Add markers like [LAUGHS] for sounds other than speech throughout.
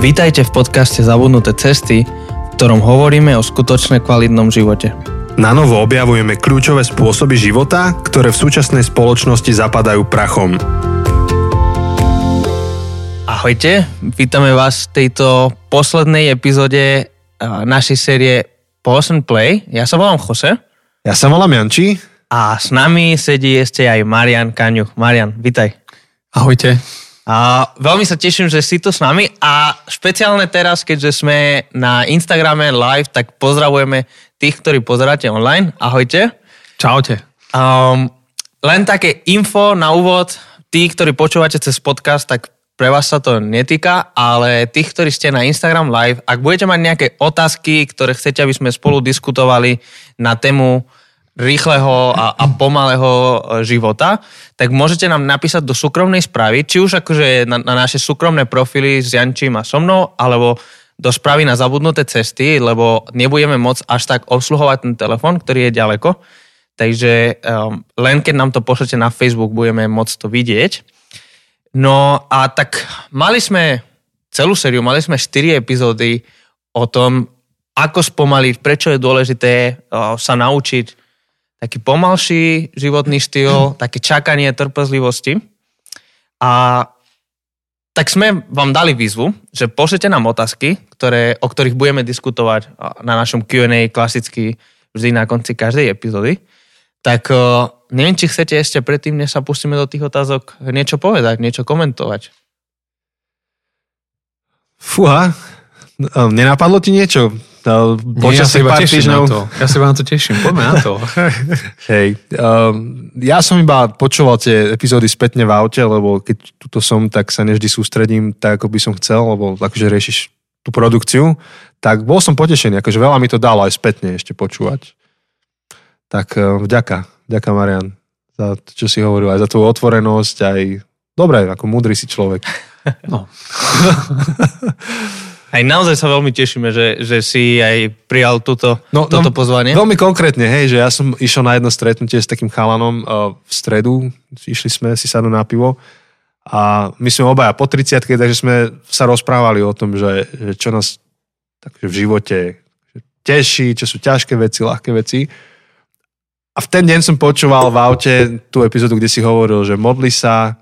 Vítajte v podcaste Zabudnuté cesty, v ktorom hovoríme o skutočne kvalitnom živote. Na novo objavujeme kľúčové spôsoby života, ktoré v súčasnej spoločnosti zapadajú prachom. Ahojte, vítame vás v tejto poslednej epizóde uh, našej série Pause and Play. Ja sa volám Jose Ja sa volám Janči. a s nami sedí ešte aj Marian Kaňuch. Marian, vitaj. Ahojte. A veľmi sa teším, že si tu s nami a špeciálne teraz, keďže sme na Instagrame live, tak pozdravujeme tých, ktorí pozeráte online. Ahojte. Čaute. Um, len také info na úvod. Tí, ktorí počúvate cez podcast, tak pre vás sa to netýka, ale tých, ktorí ste na Instagram live, ak budete mať nejaké otázky, ktoré chcete, aby sme spolu diskutovali na tému rýchleho a, a pomalého e, života, tak môžete nám napísať do súkromnej správy, či už akože na, na naše súkromné profily s Jančím a so mnou, alebo do správy na zabudnuté cesty, lebo nebudeme môcť až tak obsluhovať ten telefon, ktorý je ďaleko. Takže um, len keď nám to pošlete na Facebook, budeme môcť to vidieť. No a tak mali sme celú sériu, mali sme 4 epizódy o tom, ako spomaliť, prečo je dôležité uh, sa naučiť taký pomalší životný štýl, také čakanie, trpezlivosti. A tak sme vám dali výzvu, že pošlete nám otázky, ktoré, o ktorých budeme diskutovať na našom Q&A klasicky vždy na konci každej epizódy. Tak uh, neviem, či chcete ešte predtým, než sa pustíme do tých otázok, niečo povedať, niečo komentovať. Fúha, no, nenapadlo ti niečo? No, ja Počas iba pár týždňov? na to. Ja sa na to teším. Poďme na to. [LAUGHS] Hej, um, ja som iba počúval tie epizódy spätne v aute, lebo keď tuto som, tak sa nevždy sústredím tak, ako by som chcel, lebo akože riešiš tú produkciu, tak bol som potešený, akože veľa mi to dalo aj spätne ešte počúvať. Tak uh, vďaka, vďaka Marian, za to, čo si hovoril, aj za tvoju otvorenosť, aj dobre, ako múdry si človek. No. [LAUGHS] Aj naozaj sa veľmi tešíme, že, že si aj prijal túto, No, toto no, pozvanie. Veľmi konkrétne, hej, že ja som išiel na jedno stretnutie s takým chalanom uh, v stredu, išli sme si sadnúť na pivo a my sme obaja po 30 takže sme sa rozprávali o tom, že, že čo nás takže v živote teší, čo sú ťažké veci, ľahké veci. A v ten deň som počúval v aute tú epizódu, kde si hovoril, že modli sa,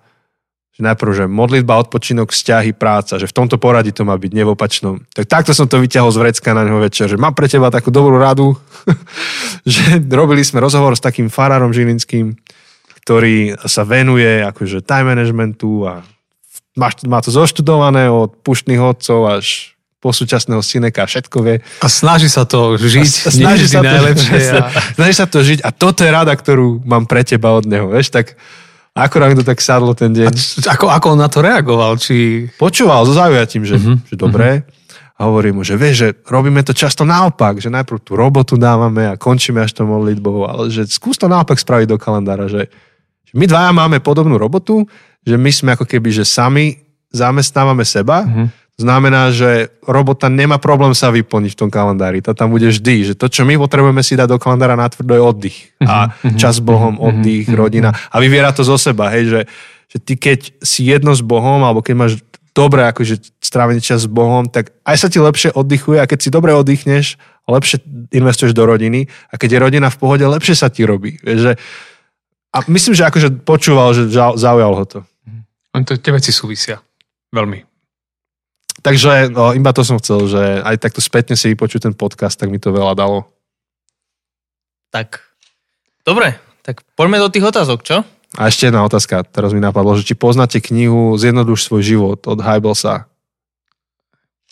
že najprv, že modlitba, odpočinok, vzťahy, práca, že v tomto poradí to má byť, v opačnom. Tak takto som to vyťahol z vrecka na neho večer, že mám pre teba takú dobrú radu, [LAUGHS] že robili sme rozhovor s takým farárom žilinským, ktorý sa venuje akože time managementu a má, má to zoštudované od puštných odcov až po súčasného a všetko vie. A snaží sa to žiť. A snaží sa to, najlepšie. A... [LAUGHS] snaží sa to žiť a toto je rada, ktorú mám pre teba od neho, vieš, tak akorát to tak sadlo ten deň. A č- ako, ako on na to reagoval? Či... počúval so zaujatím, že, Mhm, uh-huh, že dobré. A hovorím mu, že vieš, že robíme to často naopak, že najprv tú robotu dávame a končíme až to modlitbou, ale že skús to naopak spraviť do kalendára, že, že my dvaja máme podobnú robotu, že my sme ako keby, že sami zamestnávame seba, Mhm. Znamená, že robota nemá problém sa vyplniť v tom kalendári, to tam bude vždy, že to, čo my potrebujeme si dať do kalendára natvrdo je oddych a čas s Bohom, oddych, rodina a vyviera to zo seba, hej, že, že ty keď si jedno s Bohom, alebo keď máš dobre akože strávený čas s Bohom, tak aj sa ti lepšie oddychuje a keď si dobre oddychneš, lepšie investuješ do rodiny a keď je rodina v pohode, lepšie sa ti robí. Vieš, že, a myslím, že akože počúval, že zaujal ho to. On to, tie veci súvisia. Veľmi. Takže no, iba to som chcel, že aj takto spätne si vypočuť ten podcast, tak mi to veľa dalo. Tak, dobre, tak poďme do tých otázok, čo? A ešte jedna otázka, teraz mi napadlo, že či poznáte knihu Zjednoduš svoj život od Hybelsa.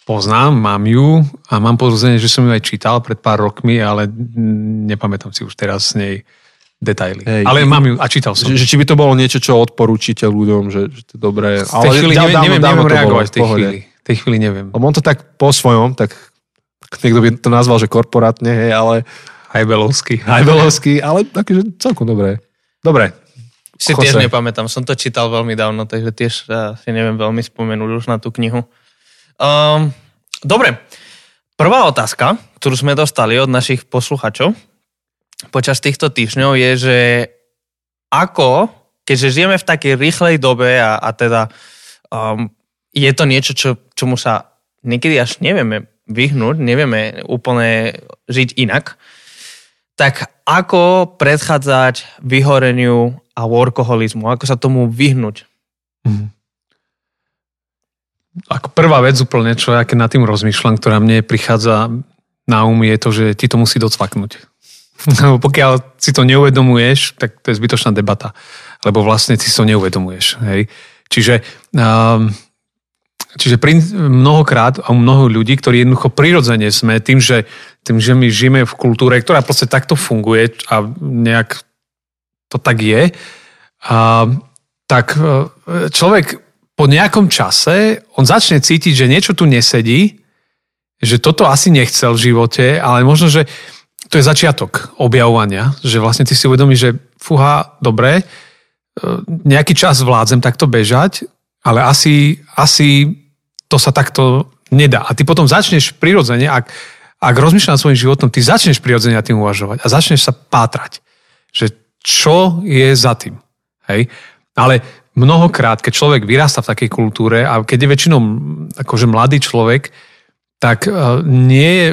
Poznám, mám ju a mám porozumenie, že som ju aj čítal pred pár rokmi, ale nepamätám si už teraz z nej detaily. Hej. ale mám ju a čítal som. Že, že či by to bolo niečo, čo odporúčite ľuďom, že, že to je dobré. v tej chvíli neviem, neviem, neviem reagovať v tej chvíli. Tej chvíli neviem. Lebo on to tak po svojom, tak niekto by to nazval, že korporátne, hej, ale Hajbelovský. Hajbelovský, ale takže celkom dobré. Dobre. Si Jose. tiež nepamätám, som to čítal veľmi dávno, takže tiež si neviem veľmi spomenúť už na tú knihu. Um, dobre, prvá otázka, ktorú sme dostali od našich posluchačov počas týchto týždňov je, že ako, keďže žijeme v takej rýchlej dobe a, a teda um, je to niečo, čo, čomu sa niekedy až nevieme vyhnúť, nevieme úplne žiť inak, tak ako predchádzať vyhoreniu a workoholizmu? Ako sa tomu vyhnúť? Mm. Ako prvá vec úplne, čo ja keď nad tým rozmýšľam, ktorá mne prichádza na um, je to, že ti to musí docvaknúť. [LAUGHS] Lebo pokiaľ si to neuvedomuješ, tak to je zbytočná debata. Lebo vlastne si to neuvedomuješ. Hej? Čiže um, Čiže pri, mnohokrát a mnoho ľudí, ktorí jednoducho prirodzene sme tým, že, tým, že my žijeme v kultúre, ktorá proste takto funguje a nejak to tak je, a, tak e, človek po nejakom čase, on začne cítiť, že niečo tu nesedí, že toto asi nechcel v živote, ale možno, že to je začiatok objavovania, že vlastne ty si uvedomíš, že fúha, dobre, e, nejaký čas vládzem takto bežať, ale asi, asi to sa takto nedá. A ty potom začneš prirodzene, ak, ak rozmýšľaš nad svojím životom, ty začneš prirodzene tým uvažovať a začneš sa pátrať, že čo je za tým. Hej? Ale mnohokrát, keď človek vyrasta v takej kultúre a keď je väčšinou akože mladý človek, tak uh, nie je,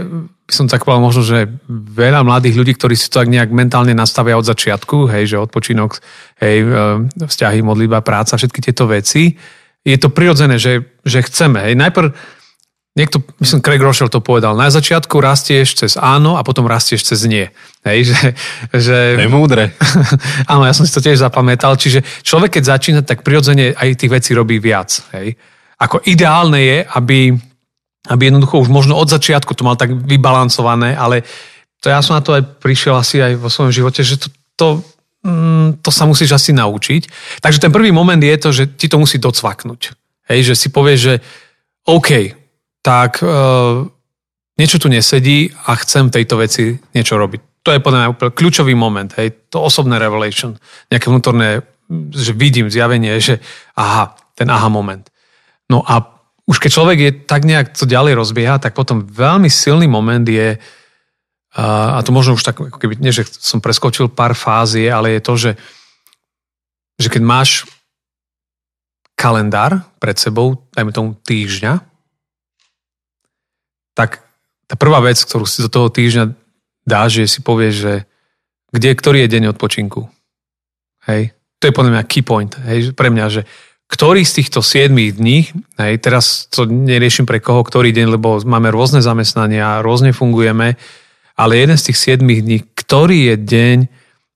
by som tak povedal možno, že veľa mladých ľudí, ktorí si to tak nejak mentálne nastavia od začiatku, hej, že odpočinok, hej, uh, vzťahy, modlitba, práca, všetky tieto veci, je to prirodzené, že, že chceme. Hej. Najprv, niekto, myslím, Craig Rochelle to povedal, na začiatku rastieš cez áno a potom rastieš cez nie. Hej, že, že... To je múdre. [LAUGHS] áno, ja som si to tiež zapamätal. Čiže človek, keď začína, tak prirodzene aj tých vecí robí viac. Hej. Ako ideálne je, aby, aby jednoducho už možno od začiatku to mal tak vybalancované, ale to ja som na to aj prišiel asi aj vo svojom živote, že to, to to sa musíš asi naučiť. Takže ten prvý moment je to, že ti to musí docvaknúť. Hej, že si povieš, že OK, tak uh, niečo tu nesedí a chcem tejto veci niečo robiť. To je podľa mňa úplne kľúčový moment, hej, to osobné revelation, nejaké vnútorné, že vidím zjavenie, že aha, ten aha moment. No a už keď človek je tak nejak to ďalej rozbieha, tak potom veľmi silný moment je, a, a to možno už tak, ako keby, nie že som preskočil pár fázie, ale je to, že, že keď máš kalendár pred sebou, dajme tomu týždňa, tak tá prvá vec, ktorú si do toho týždňa dáš, je si povieš, že kde, ktorý je deň odpočinku. Hej? To je podľa mňa key point. Hej? Pre mňa, že ktorý z týchto 7 dní, hej, teraz to neriešim pre koho, ktorý deň, lebo máme rôzne zamestnania, rôzne fungujeme, ale jeden z tých 7 dní, ktorý je deň,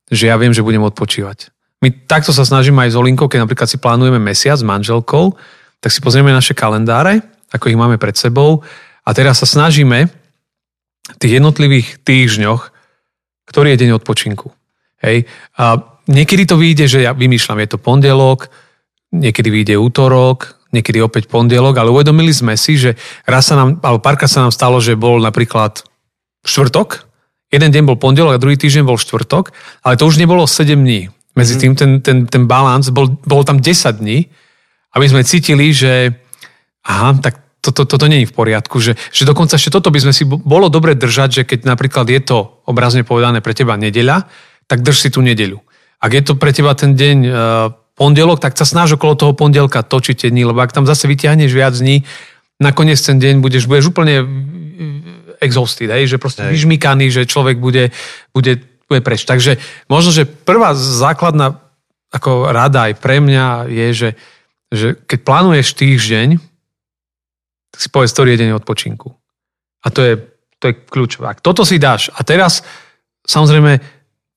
že ja viem, že budem odpočívať. My takto sa snažíme aj s Olinkou, keď napríklad si plánujeme mesiac s manželkou, tak si pozrieme naše kalendáre, ako ich máme pred sebou a teraz sa snažíme v tých jednotlivých týždňoch, ktorý je deň odpočinku. Hej. A niekedy to vyjde, že ja vymýšľam, je to pondelok, niekedy vyjde útorok, niekedy opäť pondelok, ale uvedomili sme si, že raz sa nám, alebo párkrát sa nám stalo, že bol napríklad štvrtok, jeden deň bol pondelok a druhý týždeň bol štvrtok, ale to už nebolo 7 dní. Medzi mhm. tým ten, ten, ten balans, bol, bolo tam 10 dní, aby sme cítili, že aha, tak toto, to, to nie je v poriadku, že, že dokonca ešte toto by sme si bolo dobre držať, že keď napríklad je to obrazne povedané pre teba nedeľa, tak drž si tú nedeľu. Ak je to pre teba ten deň uh, pondelok, tak sa snaž okolo toho pondelka točiť dní, lebo ak tam zase vyťahneš viac dní, nakoniec ten deň budeš, budeš úplne exhausted, hej, že proste hej. vyžmykaný, že človek bude, bude, bude preč. Takže možno, že prvá základná ako rada aj pre mňa je, že, že keď plánuješ týždeň, tak si povedz, ktorý je deň odpočinku. A to je, to je kľúčové. Ak toto si dáš a teraz samozrejme,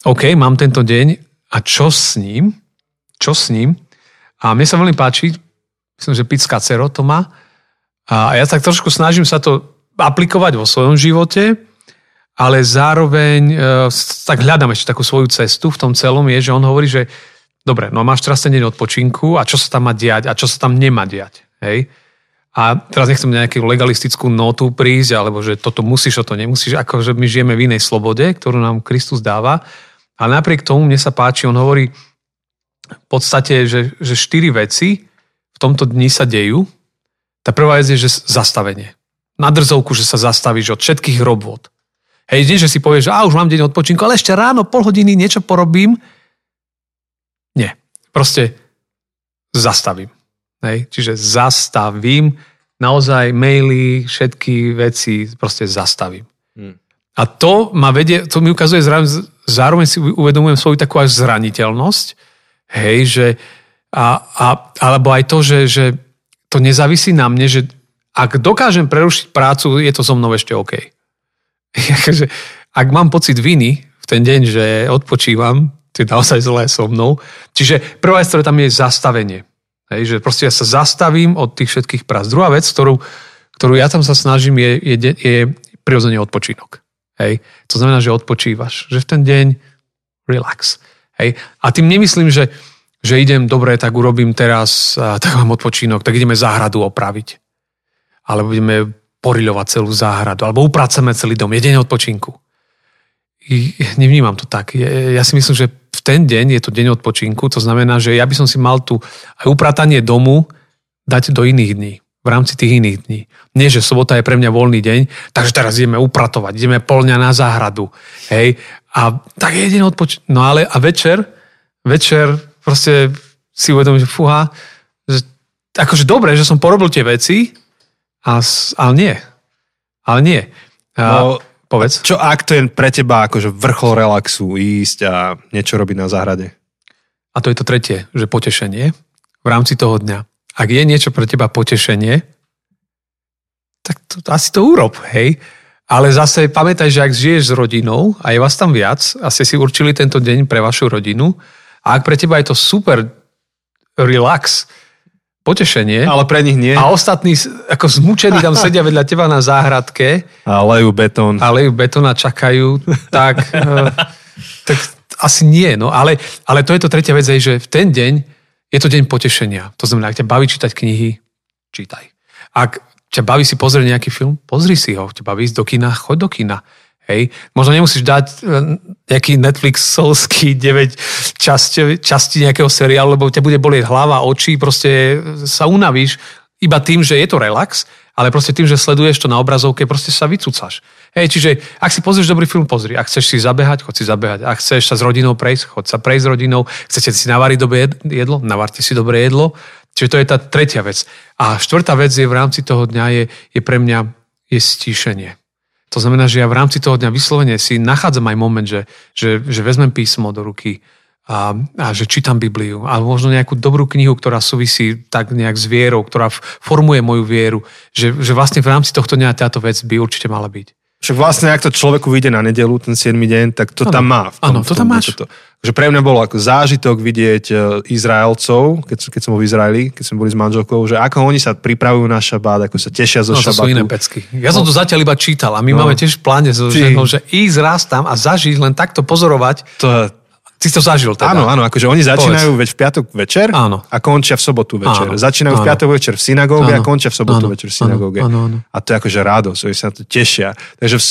OK, mám tento deň a čo s ním? Čo s ním? A mne sa veľmi páči, myslím, že Pizka Cero to má, a ja tak trošku snažím sa to aplikovať vo svojom živote, ale zároveň e, tak hľadám ešte takú svoju cestu v tom celom je, že on hovorí, že dobre, no máš teraz ten deň odpočinku a čo sa tam má diať a čo sa tam nemá diať. Hej? A teraz nechcem nejakú legalistickú notu prísť, alebo že toto musíš, toto nemusíš, ako že my žijeme v inej slobode, ktorú nám Kristus dáva. Ale napriek tomu mne sa páči, on hovorí v podstate, že, že štyri veci v tomto dni sa dejú. Tá prvá vec je, že zastavenie na drzovku, že sa zastavíš od všetkých robot. Hej, nie, že si povieš, že a, už mám deň odpočinku, ale ešte ráno, pol hodiny niečo porobím. Nie. Proste zastavím. Hej, čiže zastavím, naozaj maily, všetky veci proste zastavím. Hmm. A to ma vedie, to mi ukazuje zároveň, zároveň si uvedomujem svoju takú až zraniteľnosť, hej, že a, a, alebo aj to, že, že to nezávisí na mne, že ak dokážem prerušiť prácu, je to so mnou ešte OK. [LAUGHS] Ak mám pocit viny v ten deň, že odpočívam, to je naozaj zlé so mnou. Čiže prvá vec, ktorá tam je zastavenie. Hej, že proste ja sa zastavím od tých všetkých prác. Druhá vec, ktorú, ktorú ja tam sa snažím, je, je, je prirodzene odpočínok. Hej. To znamená, že odpočívaš. Že v ten deň relax. Hej. A tým nemyslím, že, že idem, dobre, tak urobím teraz, tak mám odpočínok, tak ideme záhradu opraviť. Alebo budeme poriľovať celú záhradu, alebo upraceme celý dom. Je deň odpočinku. Nevnímam to tak. Ja si myslím, že v ten deň je to deň odpočinku, to znamená, že ja by som si mal tu aj upratanie domu dať do iných dní, v rámci tých iných dní. Nie, že sobota je pre mňa voľný deň, takže teraz ideme upratovať, ideme polňa na záhradu. Hej, a tak je deň odpočinku. No ale a večer, večer proste si uvedomím, že fúha, že akože dobre, že som porobil tie veci, a, ale nie. Ale nie. A, no, Povedz. Čo ak to je pre teba akože vrchol relaxu, ísť a niečo robiť na záhrade? A to je to tretie, že potešenie v rámci toho dňa. Ak je niečo pre teba potešenie, tak to, asi to urob, hej. Ale zase pamätaj, že ak žiješ s rodinou a je vás tam viac a ste si určili tento deň pre vašu rodinu a ak pre teba je to super relax, potešenie. Ale pre nich nie. A ostatní ako zmučení tam [LAUGHS] sedia vedľa teba na záhradke. A lejú betón. A lejú betón a čakajú. Tak, [LAUGHS] eh, tak asi nie. No. Ale, ale to je to tretia vec, že v ten deň je to deň potešenia. To znamená, ak ťa baví čítať knihy, čítaj. Ak ťa baví si pozrieť nejaký film, pozri si ho. Ťa baví ísť do kina, choď do kina. Hej. Možno nemusíš dať e, nejaký Netflixovský 9 [LAUGHS] časti, časti nejakého seriálu, lebo ťa bude bolieť hlava, oči, proste sa unavíš iba tým, že je to relax, ale proste tým, že sleduješ to na obrazovke, proste sa vycúcaš. Hej, čiže ak si pozrieš dobrý film, pozri. Ak chceš si zabehať, chod si zabehať. Ak chceš sa s rodinou prejsť, chod sa prejsť s rodinou. Chcete si navariť dobré jedlo, navarte si dobré jedlo. Čiže to je tá tretia vec. A štvrtá vec je v rámci toho dňa je, je pre mňa je stíšenie. To znamená, že ja v rámci toho dňa vyslovene si nachádzam aj moment, že, že, že vezmem písmo do ruky a, a že čítam Bibliu a možno nejakú dobrú knihu, ktorá súvisí tak nejak s vierou, ktorá formuje moju vieru, že, že vlastne v rámci tohto dňa táto vec by určite mala byť. Však vlastne, ak to človeku vyjde na nedelu, ten 7. deň, tak to ano, tam má. Áno, to tam máš. Toto. Že pre mňa bolo ako zážitok vidieť e, Izraelcov, keď, keď som bol v Izraeli, keď som boli s manželkou, že ako oni sa pripravujú na šabát, ako sa tešia zo no, šabátu. To sú iné pecky. Ja som no. to zatiaľ iba čítal a my no. máme tiež v pláne so ženou, že ísť raz tam a zažiť, len takto pozorovať. To, Ty si to zažil teda. Áno, áno, akože oni začínajú veď v piatok večer áno. a končia v sobotu večer. Áno, začínajú áno. v piatok večer v synagóge a končia v sobotu áno, večer v synagóge. Áno, áno. A to je akože radosť, oni sa na to tešia. Takže v,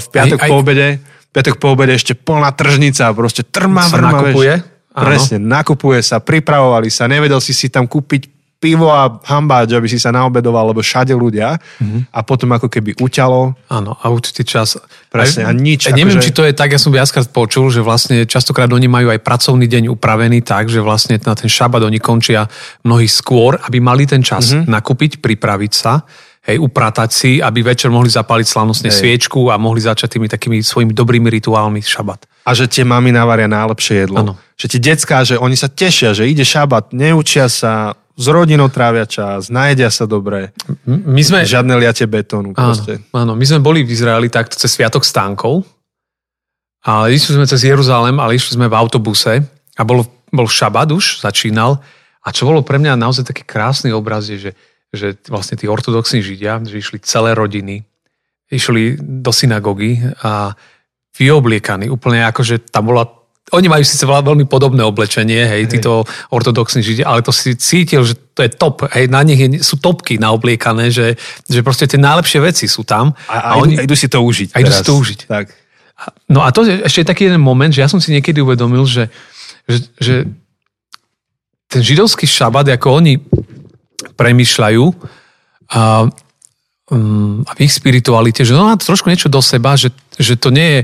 v piatok aj, aj... po obede piatok po obede ešte plná tržnica, proste trma, vrma, nakupuje. Presne, nakupuje sa, pripravovali sa, nevedel si si tam kúpiť pivo a hambáč, aby si sa naobedoval, lebo všade ľudia mm-hmm. a potom ako keby uťalo. Áno, a určitý čas. Presne, a nič. Ja neviem, akože... či to je tak, ja som viackrát počul, že vlastne častokrát oni majú aj pracovný deň upravený tak, že vlastne na ten šabat oni končia mnohí skôr, aby mali ten čas mm-hmm. nakúpiť, pripraviť sa hej, upratať si, aby večer mohli zapáliť slavnostne hej. sviečku a mohli začať tými takými svojimi dobrými rituálmi šabat. A že tie mami navaria najlepšie jedlo. Ano. Že tie decká, že oni sa tešia, že ide šabat, neučia sa, s rodinou trávia čas, najedia sa dobre. My sme... Žiadne liate betónu. Áno, áno, my sme boli v Izraeli takto cez Sviatok stánkov. A išli sme cez Jeruzalem, ale išli sme v autobuse a bol, bol šabat už, začínal. A čo bolo pre mňa naozaj taký krásny obraz je, že, že vlastne tí ortodoxní židia, že išli celé rodiny, išli do synagógy a vyobliekaní, úplne ako, že tam bola oni majú síce veľmi podobné oblečenie, hej, hej. títo ortodoxní židia, ale to si cítil, že to je top, hej, na nich je, sú topky naobliekané, že, že proste tie najlepšie veci sú tam. A, a, a oni, idú si to užiť. A idú si to užiť. Tak. No a to je ešte taký jeden moment, že ja som si niekedy uvedomil, že, že, že ten židovský šabat, ako oni premyšľajú a, um, a v ich spiritualite, že no má trošku niečo do seba, že, že to nie je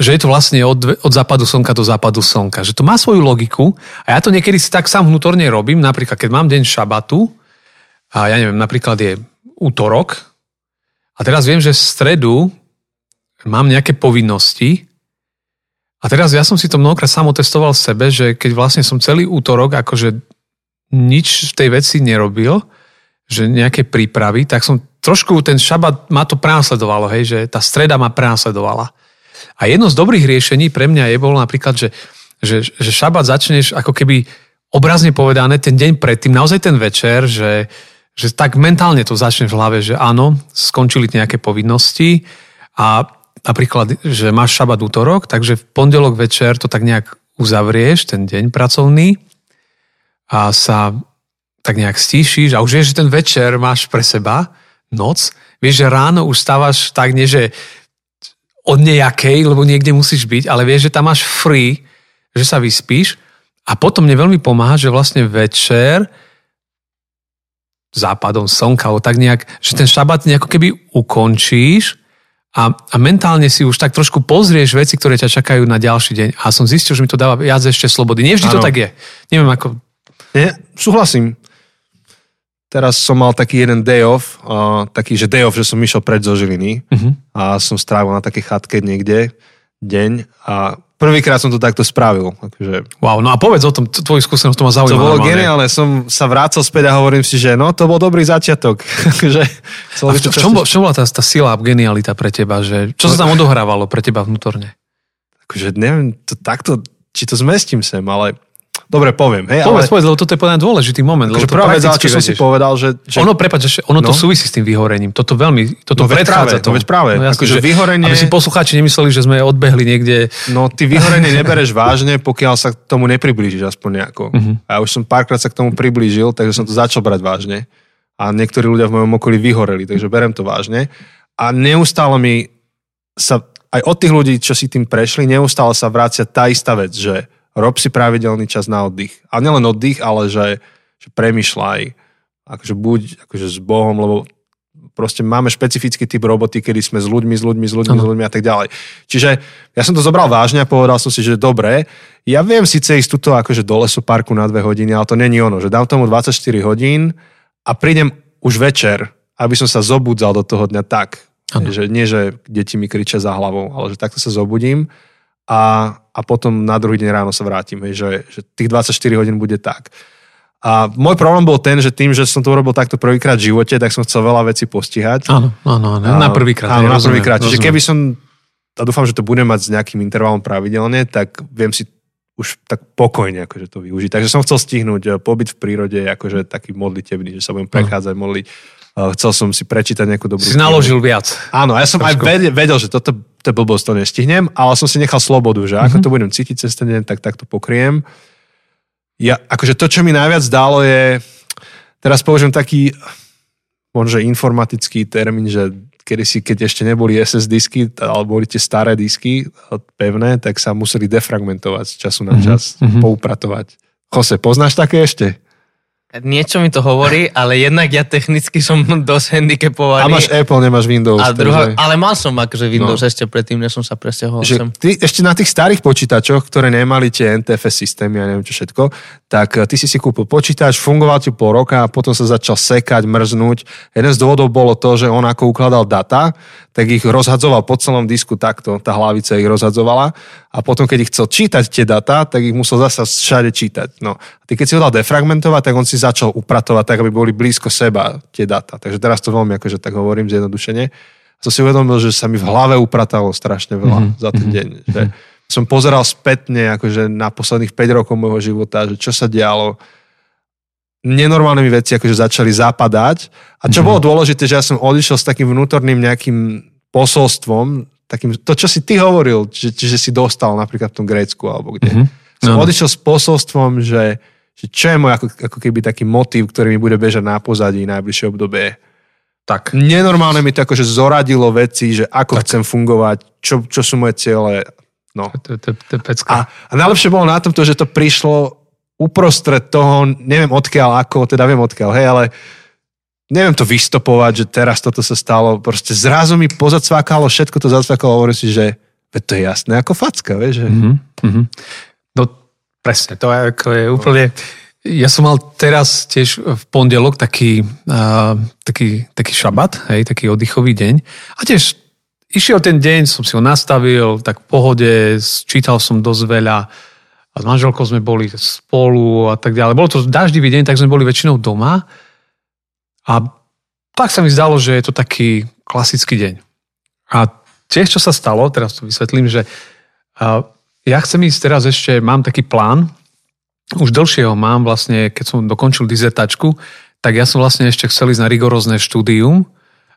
že je to vlastne od, od západu slnka do západu slnka. Že to má svoju logiku a ja to niekedy si tak sám vnútorne robím, napríklad keď mám deň šabatu a ja neviem, napríklad je útorok a teraz viem, že v stredu mám nejaké povinnosti a teraz ja som si to mnohokrát sám otestoval v sebe, že keď vlastne som celý útorok akože nič v tej veci nerobil, že nejaké prípravy, tak som trošku ten šabat ma to prenasledovalo, hej, že tá streda ma prenasledovala. A jedno z dobrých riešení pre mňa je bolo napríklad, že, že, že šabat začneš ako keby obrazne povedané ten deň predtým, naozaj ten večer, že, že tak mentálne to začneš v hlave, že áno, skončili nejaké povinnosti a napríklad, že máš šabat útorok, takže v pondelok večer to tak nejak uzavrieš, ten deň pracovný a sa tak nejak stíšiš a už vieš, že ten večer máš pre seba, noc, vieš, že ráno už stávaš tak, nie že od nejakej, lebo niekde musíš byť, ale vieš, že tam máš free, že sa vyspíš a potom mne veľmi pomáha, že vlastne večer západom slnka, alebo tak nejak, že ten šabat nejako keby ukončíš a, a mentálne si už tak trošku pozrieš veci, ktoré ťa čakajú na ďalší deň. A som zistil, že mi to dáva viac ešte slobody. Nie vždy ano. to tak je. Neviem ako... Nie, súhlasím teraz som mal taký jeden day off, uh, taký, že day off, že som išiel pred zo Žiliny uh-huh. a som strávil na takej chatke niekde deň a prvýkrát som to takto spravil. Takže... Wow, no a povedz o tom, tvoju skúsenosť, to ma zaujíma. To bolo geniálne, som sa vrácal späť a hovorím si, že no, to bol dobrý začiatok. [LAUGHS] že, a v, v, čom, v čom bola tá, tá sila a genialita pre teba? Že, čo sa tam odohrávalo pre teba vnútorne? Akože neviem, to takto, či to zmestím sem, ale Dobre, poviem. Hej, povedz, ale... povedz, lebo toto je podľa dôležitý moment. Lebo prvá vec, čo som si povedal, že... že... Ono, prepáč, že ono no? to súvisí s tým vyhorením. Toto veľmi, toto no, predchádza to. veď práve. No, jasne, že vyhorenie... Aby si poslucháči nemysleli, že sme odbehli niekde... No, ty vyhorenie [LAUGHS] nebereš vážne, pokiaľ sa k tomu nepriblížiš aspoň nejako. Uh-huh. A ja už som párkrát sa k tomu priblížil, takže som to začal brať vážne. A niektorí ľudia v mojom okolí vyhoreli, takže berem to vážne. A neustále mi sa aj od tých ľudí, čo si tým prešli, neustále sa vracia tá istá vec, že rob si pravidelný čas na oddych. A nielen oddych, ale že, že premyšľaj, akože buď akože s Bohom, lebo proste máme špecifický typ roboty, kedy sme s ľuďmi, s ľuďmi, s ľuďmi, ano. s ľuďmi a tak ďalej. Čiže ja som to zobral vážne a povedal som si, že dobre, ja viem síce ísť tuto akože do lesu parku na dve hodiny, ale to není ono, že dám tomu 24 hodín a prídem už večer, aby som sa zobudzal do toho dňa tak, ano. že nie, že deti mi kričia za hlavou, ale že takto sa zobudím a, a potom na druhý deň ráno sa vrátim, hej, že, že tých 24 hodín bude tak. A môj problém bol ten, že tým, že som to urobil takto prvýkrát v živote, tak som chcel veľa vecí postihať. Áno, áno, áno. Na prvýkrát. Áno, na prvýkrát. Čiže keby som, a dúfam, že to budem mať s nejakým intervalom pravidelne, tak viem si už tak pokojne akože to využiť. Takže som chcel stihnúť eh, pobyt v prírode, akože taký modlitebný, že sa budem prechádzať, modliť chcel som si prečítať nejakú dobrú Si naložil viac. Áno, ja som Trošku. aj vedel, vedel, že toto to blbosť to nestihnem, ale som si nechal slobodu, že ako mm-hmm. to budem cítiť cez ten deň, tak, tak to pokriem. Ja, akože to, čo mi najviac dalo je, teraz použijem taký možno informatický termín, že kedy si, keď ešte neboli SS disky, alebo boli tie staré disky pevné, tak sa museli defragmentovať z času na mhm, čas, mm-hmm. poupratovať. Jose, poznáš také ešte? Niečo mi to hovorí, ale jednak ja technicky som dosť handicapovaný. A máš Apple, nemáš Windows. A druhá. Ale mal som akože Windows no. ešte predtým, než som sa že sem. Ty, ešte na tých starých počítačoch, ktoré nemali tie NTFS systémy a neviem čo všetko, tak eh, ty si si kúpil počítač, fungoval ti pol roka a potom sa začal sekať, mrznúť. Jeden z dôvodov bolo to, že on ako ukladal data, tak ich rozhadzoval po celom disku takto, tá hlavica ich rozhadzovala a potom, keď ich chcel čítať tie data, tak ich musel zase všade čítať. No. A ty keď si ho dal defragmentovať, tak on si začal upratovať tak, aby boli blízko seba tie data. Takže teraz to veľmi akože tak hovorím zjednodušene. A som si uvedomil, že sa mi v hlave upratalo strašne veľa mm-hmm. za ten mhm. deň. Že som pozeral spätne akože na posledných 5 rokov môjho života, že čo sa dialo, nenormálnymi veci akože začali zapadať. A čo mm-hmm. bolo dôležité, že ja som odišiel s takým vnútorným nejakým posolstvom, takým, to, čo si ty hovoril, že, že si dostal napríklad v tom Grécku alebo kde. Mm-hmm. Som no. odišiel s posolstvom, že, že čo je môj ako, ako keby taký motív, ktorý mi bude bežať na pozadí najbližšie obdobie. Tak. Nenormálne mi to akože zoradilo veci, že ako tak. chcem fungovať, čo, čo sú moje ciele. No. To, to, to, to a, a najlepšie bolo na tom to, že to prišlo uprostred toho, neviem odkiaľ ako, teda viem odkiaľ, hej, ale neviem to vystopovať, že teraz toto sa stalo, proste zrazu mi pozacvákalo, všetko to zacvákalo, hovorím si, že to je jasné ako facka, vieš, že... Mm-hmm. No presne, to je, ako je úplne... Ja som mal teraz tiež v pondelok taký, uh, taký, taký šabat, hej, taký oddychový deň. A tiež išiel ten deň, som si ho nastavil, tak v pohode, čítal som dosť veľa a s manželkou sme boli spolu a tak ďalej. Bolo to daždivý deň, tak sme boli väčšinou doma a tak sa mi zdalo, že je to taký klasický deň. A tiež, čo sa stalo, teraz to vysvetlím, že ja chcem ísť teraz ešte, mám taký plán, už dlhšie ho mám vlastne, keď som dokončil dizertačku, tak ja som vlastne ešte chcel ísť na rigorózne štúdium,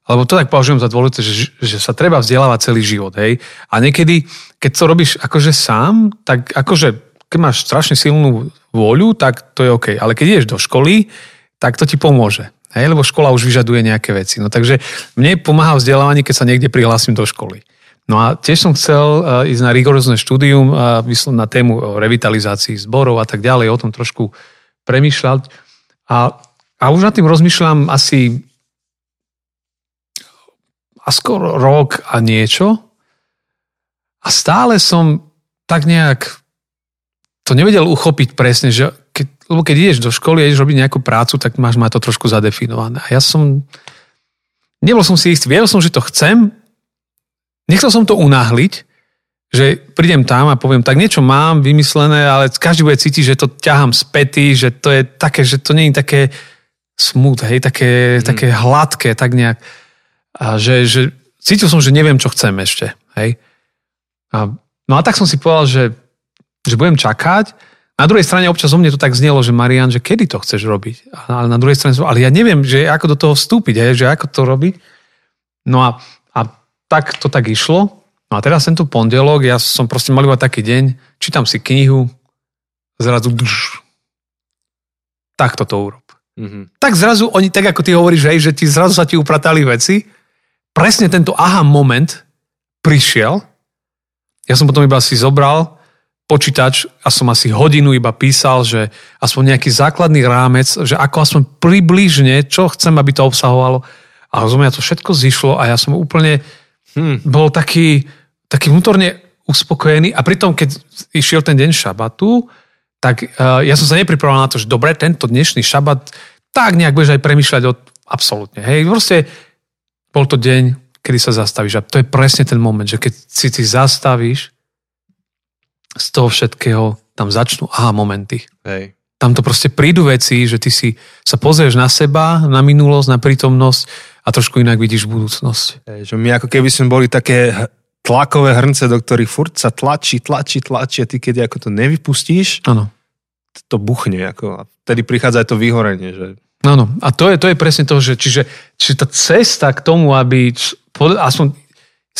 lebo to tak považujem za dôležité, že, že sa treba vzdelávať celý život, hej. A niekedy, keď to robíš akože sám, tak akože, keď máš strašne silnú vôľu, tak to je OK. Ale keď ideš do školy, tak to ti pomôže. Hej, lebo škola už vyžaduje nejaké veci. No takže mne pomáha vzdelávanie, keď sa niekde prihlásim do školy. No a tiež som chcel eh, ísť na rigorózne štúdium eh, na tému o revitalizácii zborov a tak ďalej, o tom trošku premýšľať. A, a už nad tým rozmýšľam asi a skoro rok a niečo. A stále som tak nejak to nevedel uchopiť presne, že lebo keď ideš do školy a ideš robiť nejakú prácu, tak máš ma to trošku zadefinované. A ja som, nebol som si istý, vedel som, že to chcem, Nechcel som to unáhliť, že prídem tam a poviem, tak niečo mám vymyslené, ale každý bude cítiť, že to ťahám späty, že to je také, že to nie je také smut, hej, také, mm. také hladké, tak nejak. A že, že cítil som, že neviem, čo chcem ešte, hej. A, no a tak som si povedal, že, že budem čakať. Na druhej strane občas o mne to tak znelo, že Marian, že kedy to chceš robiť? Ale na druhej strane, ale ja neviem, že ako do toho vstúpiť, hej, že ako to robiť. No a tak to tak išlo. No a teraz tento pondelok, ja som proste mal iba taký deň, čítam si knihu, zrazu drž. Tak toto urob. Mm-hmm. Tak zrazu oni, tak ako ty hovoríš, hej, že ti zrazu sa ti upratali veci, presne tento aha moment prišiel, ja som potom iba si zobral počítač a som asi hodinu iba písal, že aspoň nejaký základný rámec, že ako aspoň približne, čo chcem, aby to obsahovalo. A zo mňa to všetko zišlo a ja som úplne hmm. bol taký, taký vnútorne uspokojený a pritom, keď išiel ten deň šabatu, tak uh, ja som sa nepripravoval na to, že dobre, tento dnešný šabat, tak nejak budeš aj premyšľať o absolútne. Hej, proste bol to deň, kedy sa zastavíš a to je presne ten moment, že keď si ty zastavíš z toho všetkého, tam začnú aha momenty. Hej. Tam to proste prídu veci, že ty si sa pozrieš na seba, na minulosť, na prítomnosť a trošku inak vidíš budúcnosť. Že my ako keby sme boli také tlakové hrnce, do ktorých furt sa tlačí, tlačí, tlačí a ty keď ako to nevypustíš, ano. to buchne. Ako, a vtedy prichádza aj to vyhorenie. Že... Áno, a to je, to je presne to, že čiže, čiže tá cesta k tomu, aby aspoň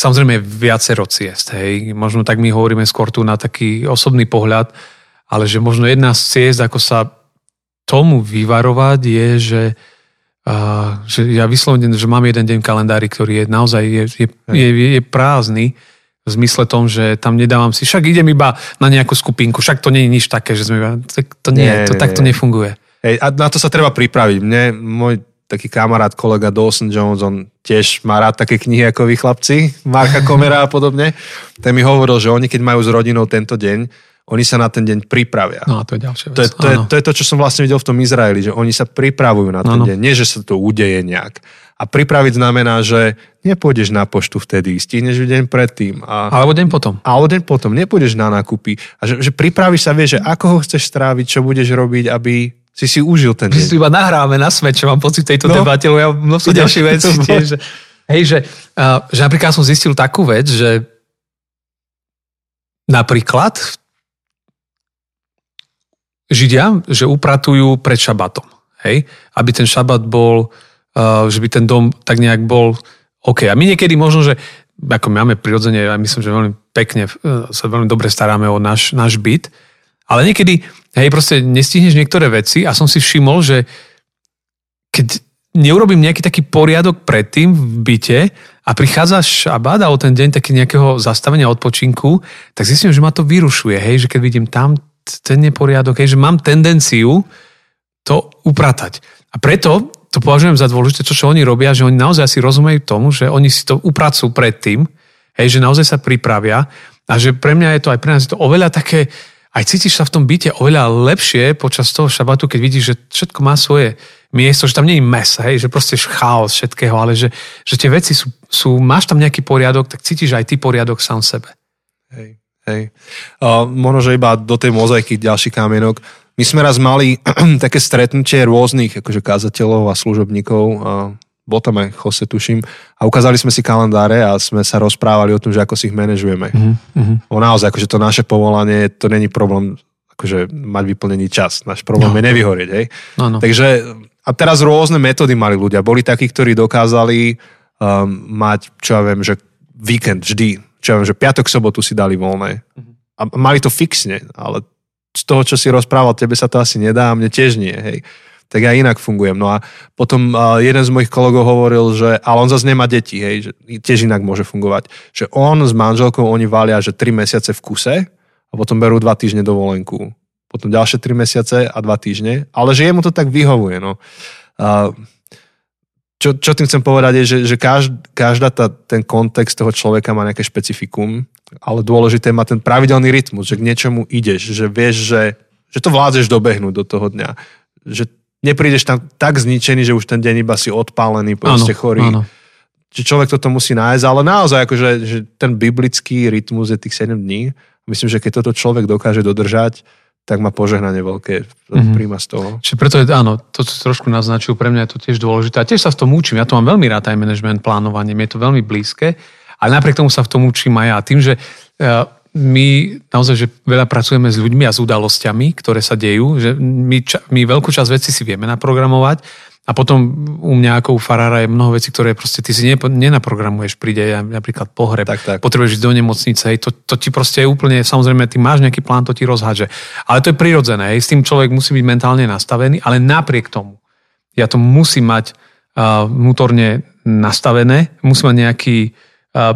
samozrejme viacero ciest, hej, možno tak my hovoríme skôr tu na taký osobný pohľad, ale že možno jedna z ciest, ako sa tomu vyvarovať je, že Uh, že ja vyslovene, že mám jeden deň v kalendári, ktorý je naozaj je, je, je, je prázdny v zmysle tom, že tam nedávam si, však idem iba na nejakú skupinku, však to nie je nič také, že sme to nie, nie to nie, takto nie. nefunguje. Hej, a na to sa treba pripraviť. Mne môj taký kamarát, kolega Dawson Jones, on tiež má rád také knihy ako vy chlapci, Marka [LAUGHS] Komera a podobne. Ten mi hovoril, že oni keď majú s rodinou tento deň, oni sa na ten deň pripravia. No a to je ďalšia vec. To je, to, je, to je to, čo som vlastne videl v tom Izraeli, že oni sa pripravujú na ten ano. deň, nie že sa to udeje nejak. A pripraviť znamená, že nepôjdeš na poštu vtedy, stihneš deň predtým. A, alebo deň potom. Alebo deň potom, nepôjdeš na nákupy. A že, že pripravíš sa, vieš, že ako ho chceš stráviť, čo budeš robiť, aby si si užil ten deň. Si iba nahráme na svet, čo mám pocit tejto no, debate, lebo ja množstvo ďalšie veci [LAUGHS] tiež. Že, hej, že, uh, že napríklad som zistil takú vec, že napríklad Židia, že upratujú pred šabatom. Hej? Aby ten šabat bol, uh, že by ten dom tak nejak bol OK. A my niekedy možno, že ako máme prirodzene, ja myslím, že veľmi pekne uh, sa veľmi dobre staráme o náš, náš byt, ale niekedy, hej, proste nestihneš niektoré veci a som si všimol, že keď neurobím nejaký taký poriadok predtým v byte a prichádza šabat alebo ten deň taký nejakého zastavenia odpočinku, tak zistím, že ma to vyrušuje, hej, že keď vidím tam ten neporiadok, hej, že mám tendenciu to upratať. A preto to považujem za dôležité, čo, čo oni robia, že oni naozaj si rozumejú tomu, že oni si to upracujú predtým, hej, že naozaj sa pripravia a že pre mňa je to aj pre nás je to oveľa také aj cítiš sa v tom byte oveľa lepšie počas toho šabatu, keď vidíš, že všetko má svoje miesto, že tam nie je mes, hej, že proste chaos všetkého, ale že, že tie veci sú, sú, máš tam nejaký poriadok, tak cítiš aj ty poriadok sám sebe. Hej, hej. Uh, možno, že iba do tej mozaiky ďalší kamienok. My sme raz mali [CLEARS THROAT] také stretnutie rôznych akože kázateľov a služobníkov. Uh, bol tam aj Jose, tuším. A ukázali sme si kalendáre a sme sa rozprávali o tom, že ako si ich manažujeme. Mm-hmm. O naozaj, akože to naše povolanie, to není problém akože mať vyplnený čas. Náš problém no. je nevyhorieť, hej. No, no. Takže a teraz rôzne metódy mali ľudia. Boli takí, ktorí dokázali um, mať, čo ja viem, že víkend vždy, čo ja viem, že piatok, sobotu si dali voľné. Mm-hmm. A mali to fixne, ale z toho, čo si rozprával, tebe sa to asi nedá a mne tiež nie, hej tak ja inak fungujem. No a potom jeden z mojich kolegov hovoril, že ale on zase nemá deti, hej, že tiež inak môže fungovať. Že on s manželkou, oni valia, že 3 mesiace v kuse a potom berú 2 týždne dovolenku. Potom ďalšie 3 mesiace a 2 týždne. Ale že jemu to tak vyhovuje. No. Čo, čo tým chcem povedať je, že, že každá tá, ten kontext toho človeka má nejaké špecifikum, ale dôležité má ten pravidelný rytmus, že k niečomu ideš, že vieš, že, že to vládzeš dobehnúť do toho dňa. Že neprídeš tam tak zničený, že už ten deň iba si odpálený, proste chorý. Áno. Že človek toto musí nájsť, ale naozaj akože, že ten biblický rytmus je tých 7 dní. Myslím, že keď toto človek dokáže dodržať, tak má požehnanie veľké mm-hmm. príjma z toho. Čiže preto je, áno, to trošku naznačil, pre mňa je to tiež dôležité. A tiež sa v tom učím. Ja to mám veľmi rád aj management, plánovanie, mi je to veľmi blízke, ale napriek tomu sa v tom učím aj ja. Tým, že uh, my naozaj, že veľa pracujeme s ľuďmi a s udalosťami, ktoré sa dejú, že my, ča, my veľkú časť vecí si vieme naprogramovať a potom u mňa ako u farára je mnoho vecí, ktoré proste ty si nenaprogramuješ, príde ja, napríklad pohreb, tak, tak. potrebuješ ísť do nemocnice, hej, to, to ti proste je úplne, samozrejme, ty máš nejaký plán, to ti rozhádže. Ale to je prirodzené, hej, s tým človek musí byť mentálne nastavený, ale napriek tomu, ja to musím mať uh, vnútorne nastavené, musím mať nejaký uh,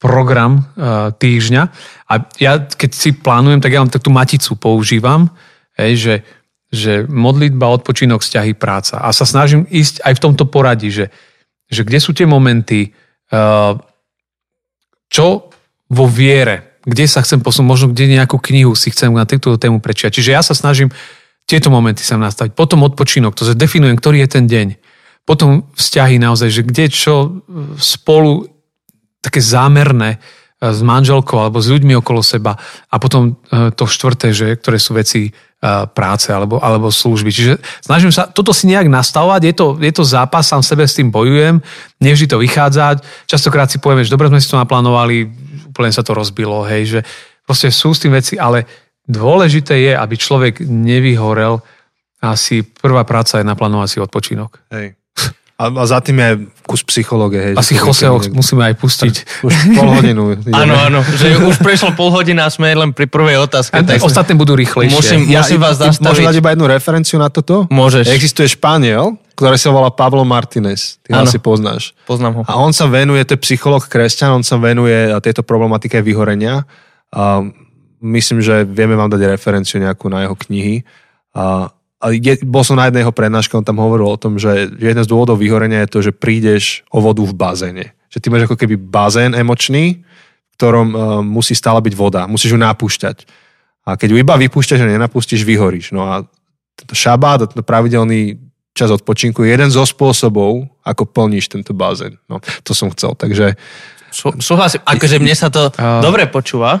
program uh, týždňa a ja keď si plánujem, tak ja len tak maticu používam, že, že modlitba, odpočinok, vzťahy, práca. A sa snažím ísť aj v tomto poradí, že, že kde sú tie momenty, uh, čo vo viere, kde sa chcem posunúť, možno kde nejakú knihu si chcem na túto tému prečiať. Čiže ja sa snažím tieto momenty sa nastaviť. Potom odpočinok, to sa definujem, ktorý je ten deň. Potom vzťahy naozaj, že kde čo spolu také zámerné e, s manželkou alebo s ľuďmi okolo seba a potom e, to štvrté, že, ktoré sú veci e, práce alebo, alebo služby. Čiže snažím sa toto si nejak nastavovať, je to, je to zápas, sám sebe s tým bojujem, nevždy to vychádza. Častokrát si povieme, že dobre sme si to naplánovali, úplne sa to rozbilo, hej, že proste sú s tým veci, ale dôležité je, aby človek nevyhorel asi prvá práca je naplánovať si odpočinok. Hej. A, a za tým je kus psychológie. Asi Joseho musíme aj pustiť. [LAUGHS] Už pol hodinu. Áno, áno, že už prešlo pol hodina a sme len pri prvej otázke. A tak ostatné budú rýchlejšie. Musím, ja, musím vás zastaviť. Môžem dať iba jednu referenciu na toto? Môžeš. Existuje Španiel, ktorý sa volá Pablo Martinez. Ty ho asi poznáš. Poznám ho. A on sa venuje, to je psycholog kresťan, on sa venuje tejto problematike vyhorenia. A myslím, že vieme vám dať referenciu nejakú na jeho knihy. A je, bol som na jednej jeho prednáške, on tam hovoril o tom, že jeden z dôvodov vyhorenia je to, že prídeš o vodu v bazéne. Že ty máš ako keby bazén emočný, v ktorom uh, musí stále byť voda. Musíš ju napúšťať. A keď ju iba vypúšťaš a nenapustíš, vyhoríš. No a tento šabát, tento pravidelný čas odpočinku je jeden zo spôsobov, ako plníš tento bazén. No, to som chcel. Takže... Sú, súhlasím. Akože mne sa to uh... dobre počúva.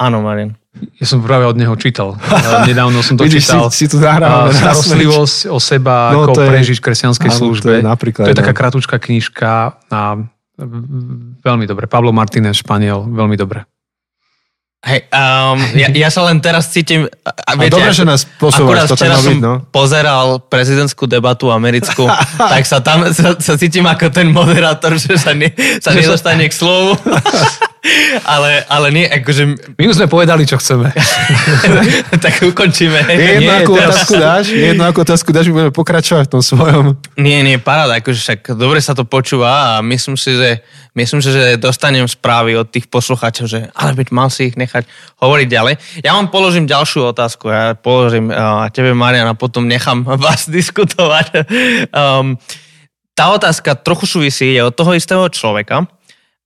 Áno, Marian. Ja som práve od neho čítal. Nedávno som to Vidíš, čítal. Si, si tu. Starostlivosť o seba, no, ako je, prežiť v kresťanskej áno, službe. To je, napríklad, to je taká kratučká knižka a veľmi dobre. Pablo Martínez, Španiel, veľmi dobre. Hej, um, ja, ja sa len teraz cítim... A, viete, dobre, že nás posúvaš, to včera som no? pozeral prezidentskú debatu americkú, [LAUGHS] tak sa tam sa, sa cítim ako ten moderátor, že sa, ne, sa nedostane k slovu. [LAUGHS] ale, ale nie, akože... My už sme povedali, čo chceme. [LAUGHS] tak ukončíme. Jednu akú teraz... otázku dáš, jednu akú otázku dáš, my budeme pokračovať v tom svojom. Nie, nie, paráda, akože však dobre sa to počúva a myslím si, že myslím si, že dostanem správy od tých poslucháčov, že ale byť mal si ich nechať hovoriť ďalej. Ja vám položím ďalšiu otázku, ja položím uh, tebe, Marian, a potom nechám [LAUGHS] vás diskutovať. um, tá otázka trochu súvisí, je od toho istého človeka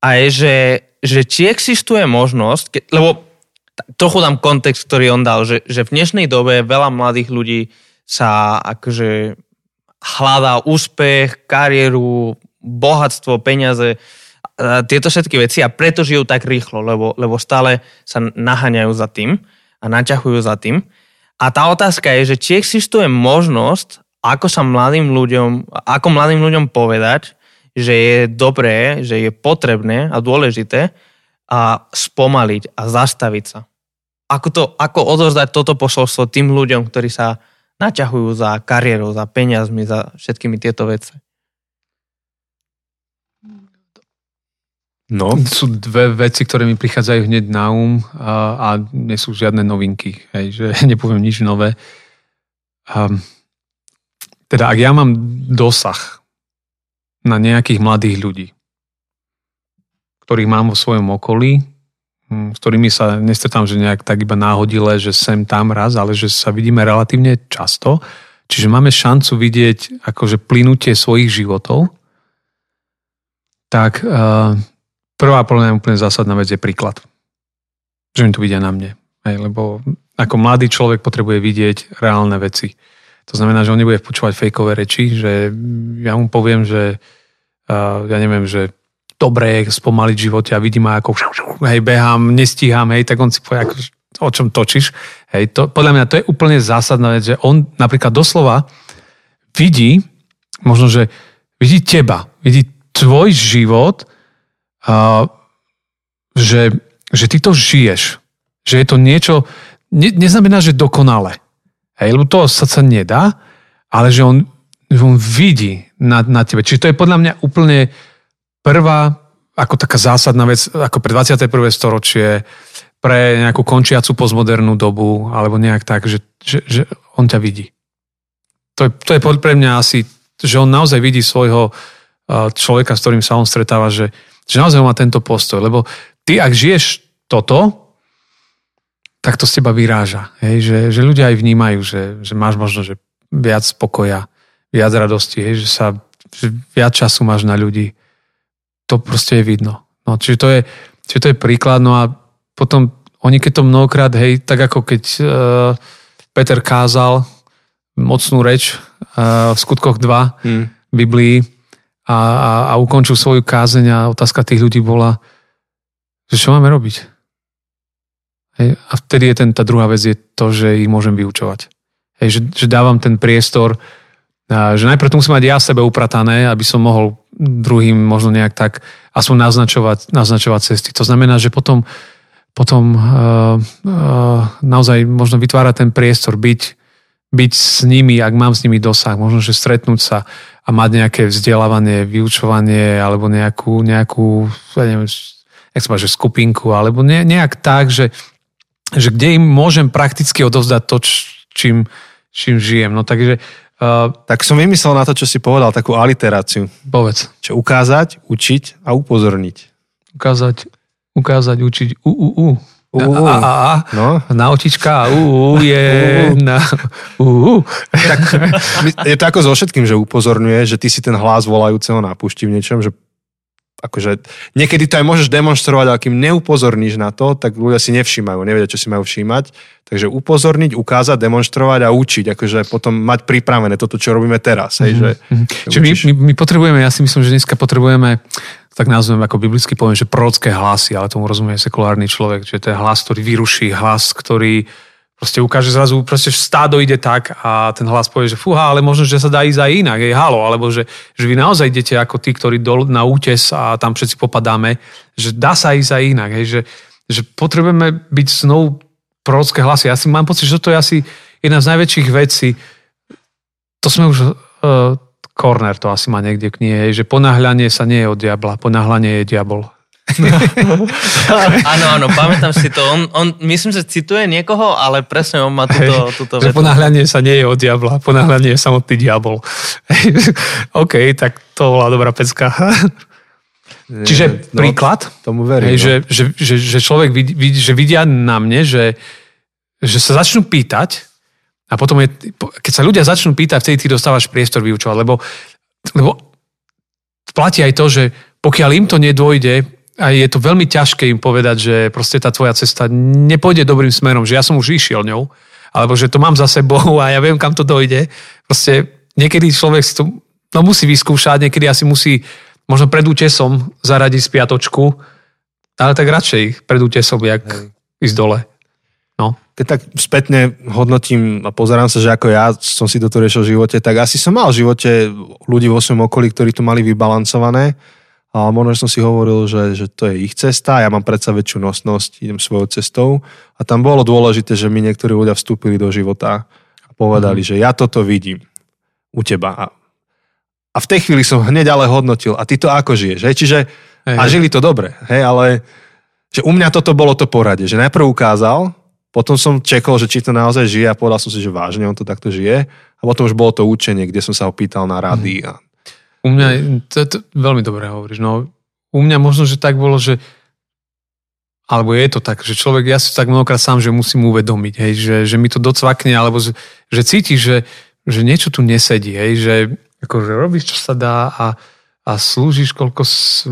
a je, že že či existuje možnosť, ke, lebo trochu dám kontext, ktorý on dal, že, že v dnešnej dobe veľa mladých ľudí sa akože hľadá úspech, kariéru, bohatstvo, peniaze, tieto všetky veci a preto žijú tak rýchlo, lebo, lebo stále sa naháňajú za tým a naťahujú za tým. A tá otázka je, že či existuje možnosť, ako sa mladým ľuďom, ako mladým ľuďom povedať, že je dobré, že je potrebné a dôležité a spomaliť a zastaviť sa. Ako, to, ako odozdať toto posolstvo tým ľuďom, ktorí sa naťahujú za kariérou, za peniazmi, za všetkými tieto veci. No. Sú dve veci, ktoré mi prichádzajú hneď na um a, a nie sú žiadne novinky, hej, že [LAUGHS] nepoviem nič nové. Um, teda ak ja mám dosah na nejakých mladých ľudí, ktorých mám vo svojom okolí, hm, s ktorými sa nestretám, že nejak tak iba náhodile, že sem tam raz, ale že sa vidíme relatívne často. Čiže máme šancu vidieť akože plynutie svojich životov. Tak uh, prvá mňa úplne zásadná vec je príklad. Že mi to vidia na mne. Hej, lebo ako mladý človek potrebuje vidieť reálne veci. To znamená, že on nebude počúvať fejkové reči, že ja mu poviem, že ja neviem, že dobre je spomaliť živote a vidím ma ako hej, behám, nestíham, hej, tak on si povie, ako, o čom točíš. Hej, to, podľa mňa to je úplne zásadná vec, že on napríklad doslova vidí, možno, že vidí teba, vidí tvoj život, uh, že, že ty to žiješ. Že je to niečo, ne, neznamená, že dokonale. Hej, lebo to sa sa nedá, ale že on, že on vidí na, na tebe. Čiže to je podľa mňa úplne prvá, ako taká zásadná vec, ako pre 21. storočie, pre nejakú končiacu postmodernú dobu, alebo nejak tak, že, že, že on ťa vidí. To je, to je pre mňa asi, že on naozaj vidí svojho človeka, s ktorým sa on stretáva, že, že naozaj má tento postoj. Lebo ty, ak žiješ toto, tak to z teba vyráža. Hej? Že, že ľudia aj vnímajú, že, že máš možno že viac spokoja, viac radosti, hej? že sa že viac času máš na ľudí. To proste je vidno. No, čiže, to je, čiže to je príklad. No a potom oni keď to mnohokrát, hej, tak ako keď uh, Peter kázal mocnú reč uh, v skutkoch 2 hmm. Biblii a, a, a ukončil svoju kázeň a otázka tých ľudí bola, že čo máme robiť? Hej, a vtedy je ten, tá druhá vec je to, že ich môžem vyučovať. Hej, že, že dávam ten priestor, že najprv to musím mať ja sebe upratané, aby som mohol druhým možno nejak tak aspoň naznačovať, naznačovať cesty. To znamená, že potom, potom uh, uh, naozaj možno vytvárať ten priestor, byť, byť s nimi, ak mám s nimi dosah, možno, že stretnúť sa a mať nejaké vzdelávanie, vyučovanie alebo nejakú, nejakú ja neviem, jak sa že skupinku, alebo ne, nejak tak, že, že kde im môžem prakticky odovzdať to, čím, čím žijem. No takže... Uh, tak som vymyslel na to, čo si povedal, takú aliteráciu. Povedz. Čo ukázať, učiť a upozorniť. Ukázať, ukázať, učiť, u, u, u. U, a, a, a, no. Nautička u, u je na u, u. Tak, je to ako so všetkým, že upozorňuje, že ty si ten hlas volajúceho na púšti v niečom, že akože niekedy to aj môžeš demonstrovať, ale kým neupozorníš na to, tak ľudia si nevšímajú, nevedia, čo si majú všímať. Takže upozorniť, ukázať, demonstrovať a učiť, akože potom mať pripravené toto, čo robíme teraz. Hej, mm-hmm. že, mm-hmm. Čiže my, my, my potrebujeme, ja si myslím, že dneska potrebujeme tak nazvem ako biblicky poviem, že prorocké hlasy, ale tomu rozumie sekulárny človek, že to je hlas, ktorý vyruší, hlas, ktorý proste ukáže zrazu, proste stádo ide tak a ten hlas povie, že fúha, ale možno, že sa dá ísť aj inak, je halo, alebo že, že vy naozaj idete ako tí, ktorí dol, na útes a tam všetci popadáme, že dá sa ísť aj inak, hej, že, že potrebujeme byť znovu prorocké hlasy. Ja si mám pocit, že to je asi jedna z najväčších vecí, to sme už, uh, Corner to asi má niekde knihe, že ponáhľanie sa nie je od diabla, ponáhľanie je diabol. [LAUGHS] áno, áno, pamätám si to. On, on, myslím, že cituje niekoho, ale presne on má túto, túto vetu. Ponáhľanie sa nie je od diabla, ponáhľanie je samotný diabol. [LAUGHS] OK, tak to bola dobrá pecka. [LAUGHS] Čiže no, príklad, tomu verím, hej, no. že, že, že, že človek vidí, vidí, že vidia na mne, že, že sa začnú pýtať a potom je, keď sa ľudia začnú pýtať, vtedy ty dostávaš priestor vyučovať, lebo, lebo platí aj to, že pokiaľ im to nedôjde, a je to veľmi ťažké im povedať, že proste tá tvoja cesta nepôjde dobrým smerom, že ja som už išiel ňou, alebo že to mám za sebou a ja viem, kam to dojde. Proste niekedy človek si to no, musí vyskúšať, niekedy asi musí možno pred útesom zaradiť spiatočku, ale tak radšej pred útesom, jak Hej. ísť dole. No. Keď tak spätne hodnotím a pozerám sa, že ako ja som si toto riešil v živote, tak asi som mal v živote ľudí vo svojom okolí, ktorí to mali vybalancované. A možno som si hovoril, že, že to je ich cesta, ja mám predsa väčšiu nosnosť, idem svojou cestou. A tam bolo dôležité, že mi niektorí ľudia vstúpili do života a povedali, mm. že ja toto vidím u teba. A, a v tej chvíli som hneď ale hodnotil, a ty to ako žiješ? Hej? Čiže, hej, a žili to dobre, hej, ale že u mňa toto bolo to porade, že najprv ukázal, potom som čekol, že či to naozaj žije a povedal som si, že vážne on to takto žije. A potom už bolo to učenie, kde som sa ho pýtal na rady. A... U mňa, to, to veľmi dobre hovoríš, no u mňa možno, že tak bolo, že alebo je to tak, že človek, ja si tak mnohokrát sám, že musím uvedomiť, hej, že, že mi to docvakne, alebo že, že cíti, že, že niečo tu nesedí, hej, že akože robíš, čo sa dá a, a slúžiš, koľko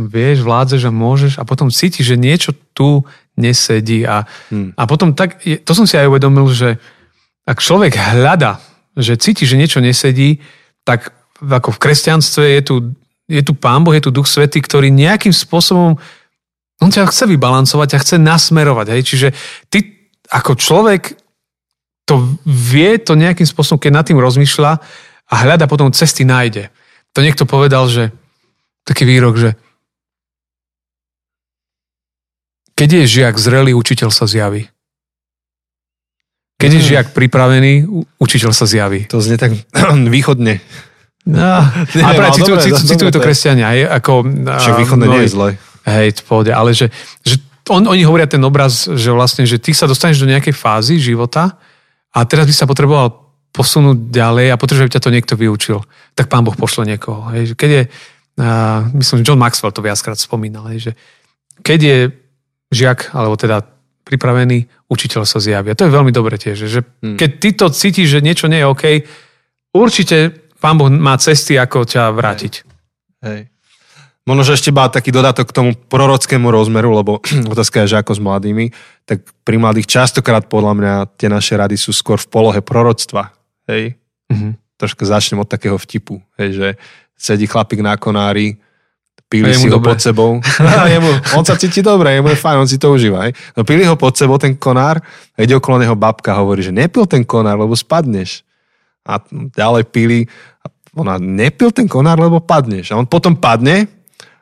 vieš, vládzeš a môžeš a potom cítiš, že niečo tu nesedí. A, hmm. a potom tak, to som si aj uvedomil, že ak človek hľada, že cíti, že niečo nesedí, tak ako v kresťanstve je tu, je tu Pán Boh, je tu Duch Svetý, ktorý nejakým spôsobom on ťa chce vybalancovať a chce nasmerovať. Hej? Čiže ty ako človek to vie to nejakým spôsobom, keď nad tým rozmýšľa a hľada potom cesty nájde. To niekto povedal, že taký výrok, že Keď je žiak zrelý, učiteľ sa zjaví. Keď je mm. žiak pripravený, učiteľ sa zjaví. To znie tak [CLEARS THROAT] východne. No, [LAUGHS] nie, [LAUGHS] ale práve citujú, citujú, citujú to kresťania. Je, ako, Však východne nie je zle. Hej, to pohode, ale že, že on, oni hovoria ten obraz, že vlastne, že ty sa dostaneš do nejakej fázy života a teraz by sa potreboval posunúť ďalej a potrebuje, aby ťa to niekto vyučil. Tak pán Boh pošle niekoho. Hej. Keď je, uh, myslím, že John Maxwell to viackrát spomínal, hej, že keď je žiak, alebo teda pripravený, učiteľ sa zjavia. To je veľmi dobre tiež, že hmm. keď ty to cítiš, že niečo nie je OK, určite pán Boh má cesty, ako ťa vrátiť. Hej. Hej. Možno, že ešte má taký dodatok k tomu prorockému rozmeru, lebo [CLEARS THROAT] otázka je, že ako s mladými, tak pri mladých častokrát podľa mňa tie naše rady sú skôr v polohe proroctva. Hej? Mm-hmm. Troška začnem od takého vtipu, hej, že sedí chlapík na konári, pili si ho dobre. pod sebou. [LAUGHS] jemu, on sa cíti dobre, jemu je fajn, on si to užíva. Hej. No pili ho pod sebou ten konár a ide okolo neho babka hovorí, že nepil ten konár, lebo spadneš. A ďalej pili a ona nepil ten konár, lebo padneš. A on potom padne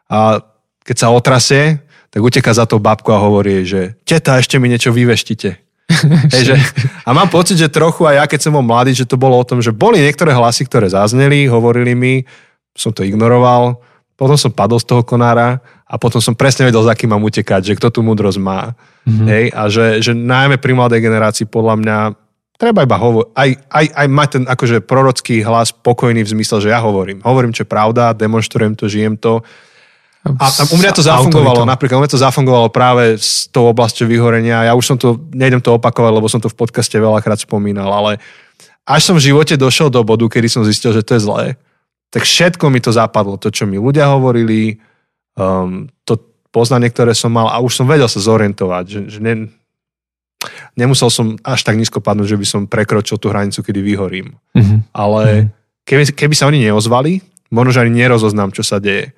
a keď sa otrasie, tak uteká za tou babku a hovorí, že teta, ešte mi niečo vyveštite. [LAUGHS] Hej, že, a mám pocit, že trochu aj ja, keď som bol mladý, že to bolo o tom, že boli niektoré hlasy, ktoré zazneli, hovorili mi, som to ignoroval, potom som padol z toho konára a potom som presne vedel, za kým mám utekať, že kto tu múdrosť má. Mm-hmm. Hej? A že, že najmä pri mladej generácii podľa mňa treba iba hovoriť, aj, aj, aj mať ten akože prorocký hlas pokojný v zmysle, že ja hovorím. Hovorím, čo je pravda, demonstrujem to, žijem to. A, a u mňa to zafungovalo, napríklad u mňa to zafungovalo práve s tou oblasťou vyhorenia. Ja už som to, nejdem to opakovať, lebo som to v podcaste veľakrát spomínal, ale až som v živote došiel do bodu, kedy som zistil, že to je zlé, tak všetko mi to zapadlo. To, čo mi ľudia hovorili, um, to poznanie, ktoré som mal a už som vedel sa zorientovať, že, že ne, nemusel som až tak nízko padnúť, že by som prekročil tú hranicu, kedy vyhorím. Mm-hmm. Ale mm-hmm. keby, keby sa oni neozvali, možno, že ani nerozoznám, čo sa deje.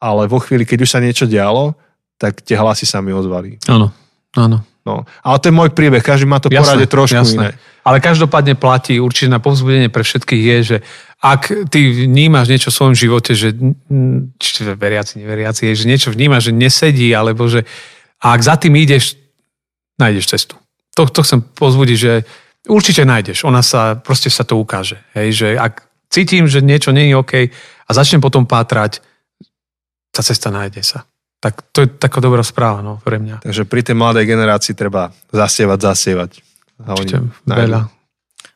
Ale vo chvíli, keď už sa niečo dialo, tak tie hlasy sa mi ozvali. Áno, áno. No. Ale to je môj príbeh, každý má to jasné, trošku jasné. iné. Ale každopádne platí určite na povzbudenie pre všetkých je, že ak ty vnímaš niečo v svojom živote, že či veriaci, neveriaci, že niečo vnímaš, že nesedí, alebo že a ak za tým ideš, nájdeš cestu. To, to chcem pozbudiť, že určite nájdeš. Ona sa, proste sa to ukáže. Hej, že ak cítim, že niečo nie je OK a začnem potom pátrať, tá cesta nájde sa. Tak to je taká dobrá správa no, pre mňa. Takže pri tej mladej generácii treba zasievať, zasievať. Určite, veľa.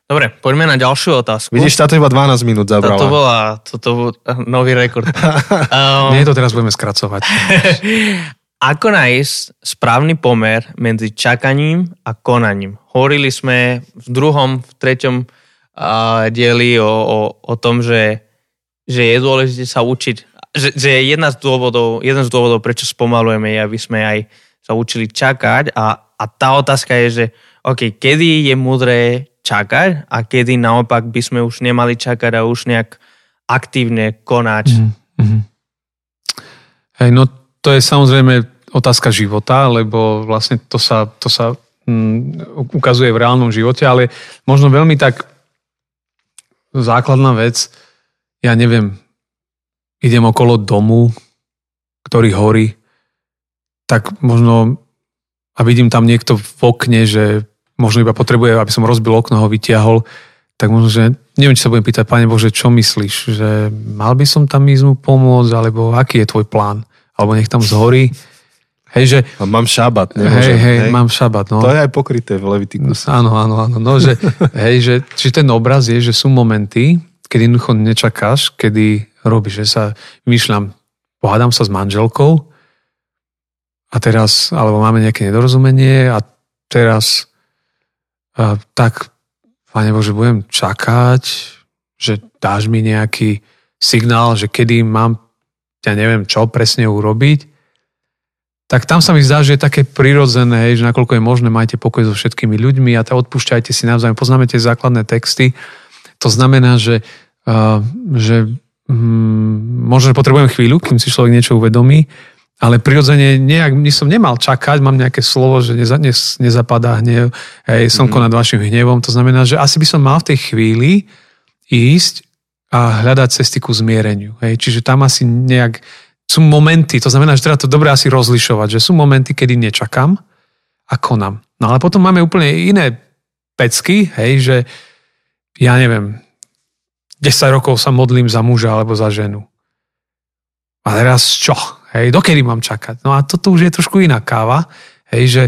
Dobre, poďme na ďalšiu otázku. Vidíš, táto iba 12 minút zabrala. Toto bola, toto bol nový rekord. [LAUGHS] um, Nie, to teraz budeme skracovať. [LAUGHS] Ako nájsť správny pomer medzi čakaním a konaním? Hovorili sme v druhom, v treťom uh, dieli o, o, o tom, že, že je dôležité sa učiť že, že jedna z dôvodov, jeden z dôvodov, prečo spomalujeme, je, aby sme aj sa učili čakať a, a tá otázka je, že OK, kedy je mudré čakať a kedy naopak by sme už nemali čakať a už nejak aktívne konať. Mm-hmm. Hej, no to je samozrejme otázka života, lebo vlastne to sa, to sa mm, ukazuje v reálnom živote, ale možno veľmi tak základná vec, ja neviem, idem okolo domu, ktorý horí, tak možno a vidím tam niekto v okne, že možno iba potrebuje, aby som rozbil okno, ho vytiahol, tak možno, že neviem, či sa budem pýtať, Pane Bože, čo myslíš? Že mal by som tam ísť mu pomôcť, alebo aký je tvoj plán? Alebo nech tam zhorí. Hej, že... A mám šabat, nemôžem. Hej, hej, hej, mám šabat, no. To je aj pokryté v Levitiku. Áno, áno, áno. No, že, [LAUGHS] hej, že, či ten obraz je, že sú momenty, kedy jednoducho nečakáš, kedy robíš, že sa myšľam, pohádam sa s manželkou a teraz, alebo máme nejaké nedorozumenie a teraz a, tak, Pane Bože, budem čakať, že dáš mi nejaký signál, že kedy mám, ja neviem čo presne urobiť, tak tam sa mi zdá, že je také prirodzené, že nakoľko je možné, majte pokoj so všetkými ľuďmi a to odpúšťajte si navzájom, poznáme tie základné texty. To znamená, že že hm, možno, že potrebujem chvíľu, kým si človek niečo uvedomí, ale prirodzene nejak, som nemal čakať, mám nejaké slovo, že neza, ne, nezapadá hnev, hej, slnko mm. nad vašim hnevom, to znamená, že asi by som mal v tej chvíli ísť a hľadať cesty ku zmiereniu. Hej. Čiže tam asi nejak sú momenty, to znamená, že treba to dobre asi rozlišovať, že sú momenty, kedy nečakám a konám. No ale potom máme úplne iné pecky, hej, že ja neviem, 10 rokov sa modlím za muža alebo za ženu. A teraz čo? Hej, dokedy mám čakať? No a toto už je trošku iná káva. Hej, že,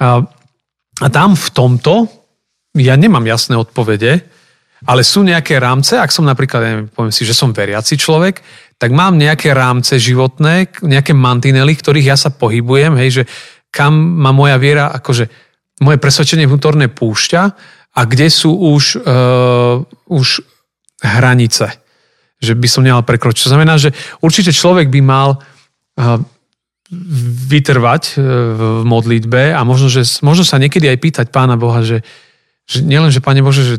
a, a tam v tomto ja nemám jasné odpovede, ale sú nejaké rámce, ak som napríklad, neviem, poviem si, že som veriaci človek, tak mám nejaké rámce životné, nejaké mantinely, ktorých ja sa pohybujem, hej, že kam ma moja viera, akože moje presvedčenie vnútorné púšťa a kde sú už, uh, už hranice, že by som nemal prekročiť. To znamená, že určite človek by mal eh, vytrvať eh, v modlitbe a možno, že, možno sa niekedy aj pýtať Pána Boha, že, že nielen, že Pane Bože, že